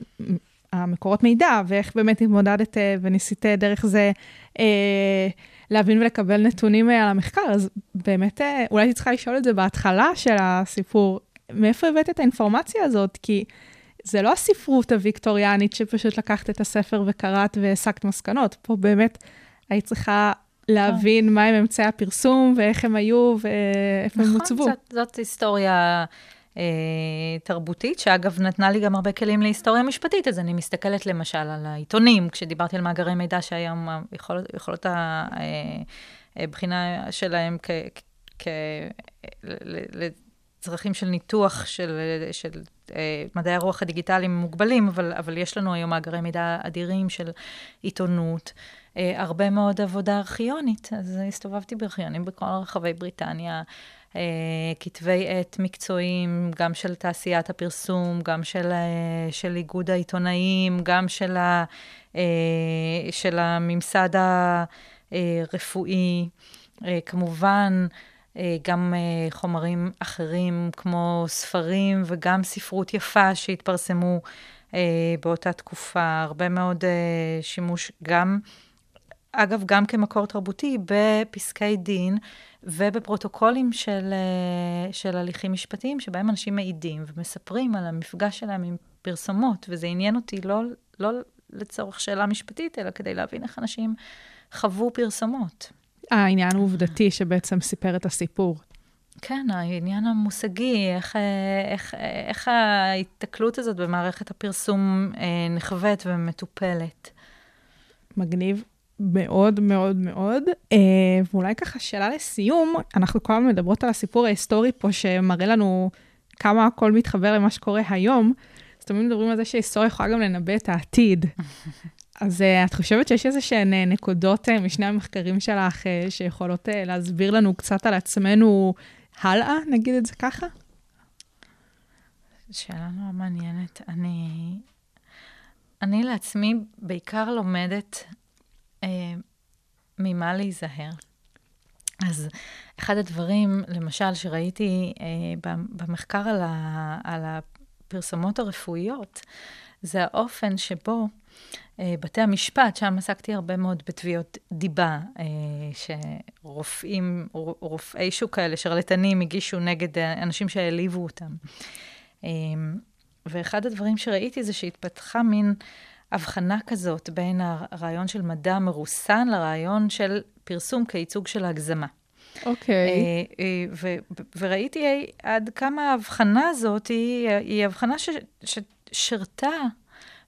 המקורות מידע, ואיך באמת התמודדת אה, וניסית אה, דרך זה אה, להבין ולקבל נתונים אה, על המחקר. אז באמת, אולי הייתי צריכה לשאול את זה בהתחלה של הסיפור, מאיפה הבאת את האינפורמציה הזאת? כי זה לא הספרות הוויקטוריאנית שפשוט לקחת את הספר וקראת והסקת מסקנות. פה באמת היית צריכה להבין מהם אמצעי הפרסום ואיך הם היו ואיפה הם הוצבו. נכון, זאת, זאת היסטוריה תרבותית, שאגב נתנה לי גם הרבה כלים להיסטוריה משפטית, אז אני מסתכלת למשל על העיתונים, כשדיברתי על מאגרי מידע שהיום יכול, יכולות הבחינה שלהם ל- ל- לצרכים של ניתוח של, של אה, מדעי הרוח הדיגיטליים מוגבלים, אבל, אבל יש לנו היום מאגרי מידע אדירים של עיתונות, אה, הרבה מאוד עבודה ארכיונית, אז הסתובבתי בארכיונים בכל רחבי בריטניה, אה, כתבי עת מקצועיים, גם של תעשיית הפרסום, גם של, אה, של איגוד העיתונאים, גם של, ה, אה, של הממסד הרפואי, אה, כמובן, אה, גם אה, חומרים אחרים כמו ספרים וגם ספרות יפה שהתפרסמו אה, באותה תקופה, הרבה מאוד אה, שימוש גם, אגב, גם כמקור תרבותי בפסקי דין ובפרוטוקולים של, אה, של הליכים משפטיים, שבהם אנשים מעידים ומספרים על המפגש שלהם עם פרסומות, וזה עניין אותי לא, לא לצורך שאלה משפטית, אלא כדי להבין איך אנשים חוו פרסומות. העניין העובדתי שבעצם סיפר את הסיפור. כן, העניין המושגי, איך, אה, איך, אה, איך ההיתקלות הזאת במערכת הפרסום נחווית ומטופלת. מגניב מאוד מאוד מאוד. אה, ואולי ככה שאלה לסיום, אנחנו כל הזמן מדברות על הסיפור ההיסטורי פה, שמראה לנו כמה הכל מתחבר למה שקורה היום. אז תמיד מדברים על זה שהיסטוריה יכולה גם לנבא את העתיד. אז uh, את חושבת שיש איזה שהן uh, נקודות uh, משני המחקרים שלך uh, שיכולות uh, להסביר לנו קצת על עצמנו הלאה, נגיד את זה ככה? שאלה נורא מעניינת. אני, אני לעצמי בעיקר לומדת אה, ממה להיזהר. אז אחד הדברים, למשל, שראיתי אה, במחקר על, ה, על הפרסומות הרפואיות, זה האופן שבו אה, בתי המשפט, שם עסקתי הרבה מאוד בתביעות דיבה, אה, שרופאים, רופאי שוק כאלה, שרלטנים, הגישו נגד אנשים שהעליבו אותם. אה, ואחד הדברים שראיתי זה שהתפתחה מין הבחנה כזאת בין הרעיון של מדע מרוסן לרעיון של פרסום כייצוג של הגזמה. אוקיי. Okay. וראיתי עד כמה ההבחנה הזאת היא, היא הבחנה ששירתה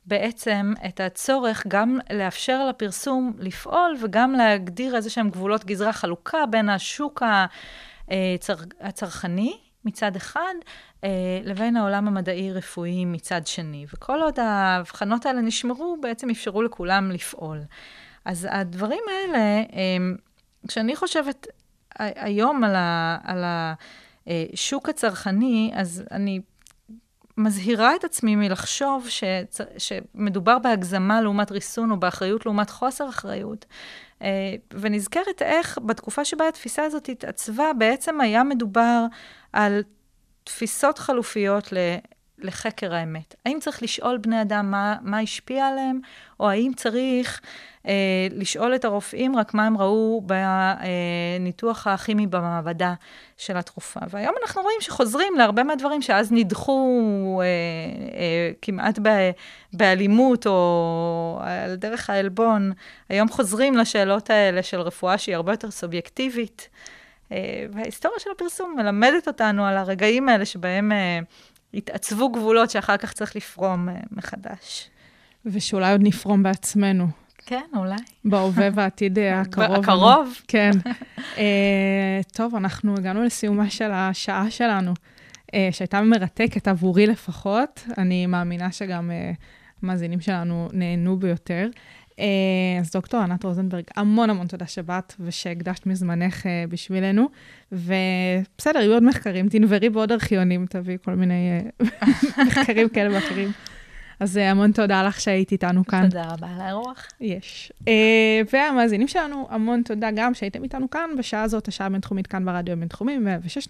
בעצם את הצורך גם לאפשר לפרסום לפעול וגם להגדיר איזה שהם גבולות גזרה חלוקה בין השוק הצר, הצרכני מצד אחד, אה, לבין העולם המדעי-רפואי מצד שני. וכל עוד ההבחנות האלה נשמרו, בעצם אפשרו לכולם לפעול. אז הדברים האלה, אה, כשאני חושבת היום על, ה, על השוק הצרכני, אז אני מזהירה את עצמי מלחשוב שצ... שמדובר בהגזמה לעומת ריסון או באחריות לעומת חוסר אחריות. אה, ונזכרת איך בתקופה שבה התפיסה הזאת התעצבה, בעצם היה מדובר על תפיסות חלופיות לחקר האמת. האם צריך לשאול בני אדם מה, מה השפיע עליהם, או האם צריך אה, לשאול את הרופאים רק מה הם ראו בניתוח הכימי במעבדה של התרופה. והיום אנחנו רואים שחוזרים להרבה מהדברים שאז נדחו אה, אה, כמעט ב, באלימות או על דרך העלבון. היום חוזרים לשאלות האלה של רפואה שהיא הרבה יותר סובייקטיבית. אה, וההיסטוריה של הפרסום מלמדת אותנו על הרגעים האלה שבהם אה, התעצבו גבולות שאחר כך צריך לפרום אה, מחדש. ושאולי עוד נפרום בעצמנו. כן, אולי. בהווה והעתיד הקרוב. הקרוב? כן. uh, טוב, אנחנו הגענו לסיומה של השעה שלנו, uh, שהייתה מרתקת עבורי לפחות. אני מאמינה שגם uh, המאזינים שלנו נהנו ביותר. Uh, אז דוקטור ענת רוזנברג, המון המון תודה שבאת ושהקדשת מזמנך uh, בשבילנו. ובסדר, יהיו עוד מחקרים, תנברי בעוד ארכיונים, תביאי כל מיני uh, מחקרים כאלה ואחרים. אז אה, המון תודה לך שהיית איתנו כאן. תודה רבה על האירוח. יש. Uh, והמאזינים שלנו, המון תודה גם שהייתם איתנו כאן בשעה הזאת, השעה הבינתחומית כאן ברדיו הבינתחומי,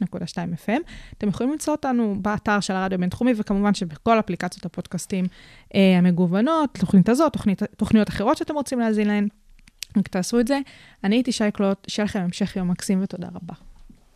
106.2 FM. אתם יכולים למצוא אותנו באתר של הרדיו הבינתחומי, וכמובן שבכל אפליקציות הפודקאסטים uh, המגוונות, תוכנית הזאת, תוכנית, תוכניות אחרות שאתם רוצים להאזין להן. רק תעשו את זה. אני הייתי שי קלוט, שיהיה לכם המשך יום מקסים ותודה רבה.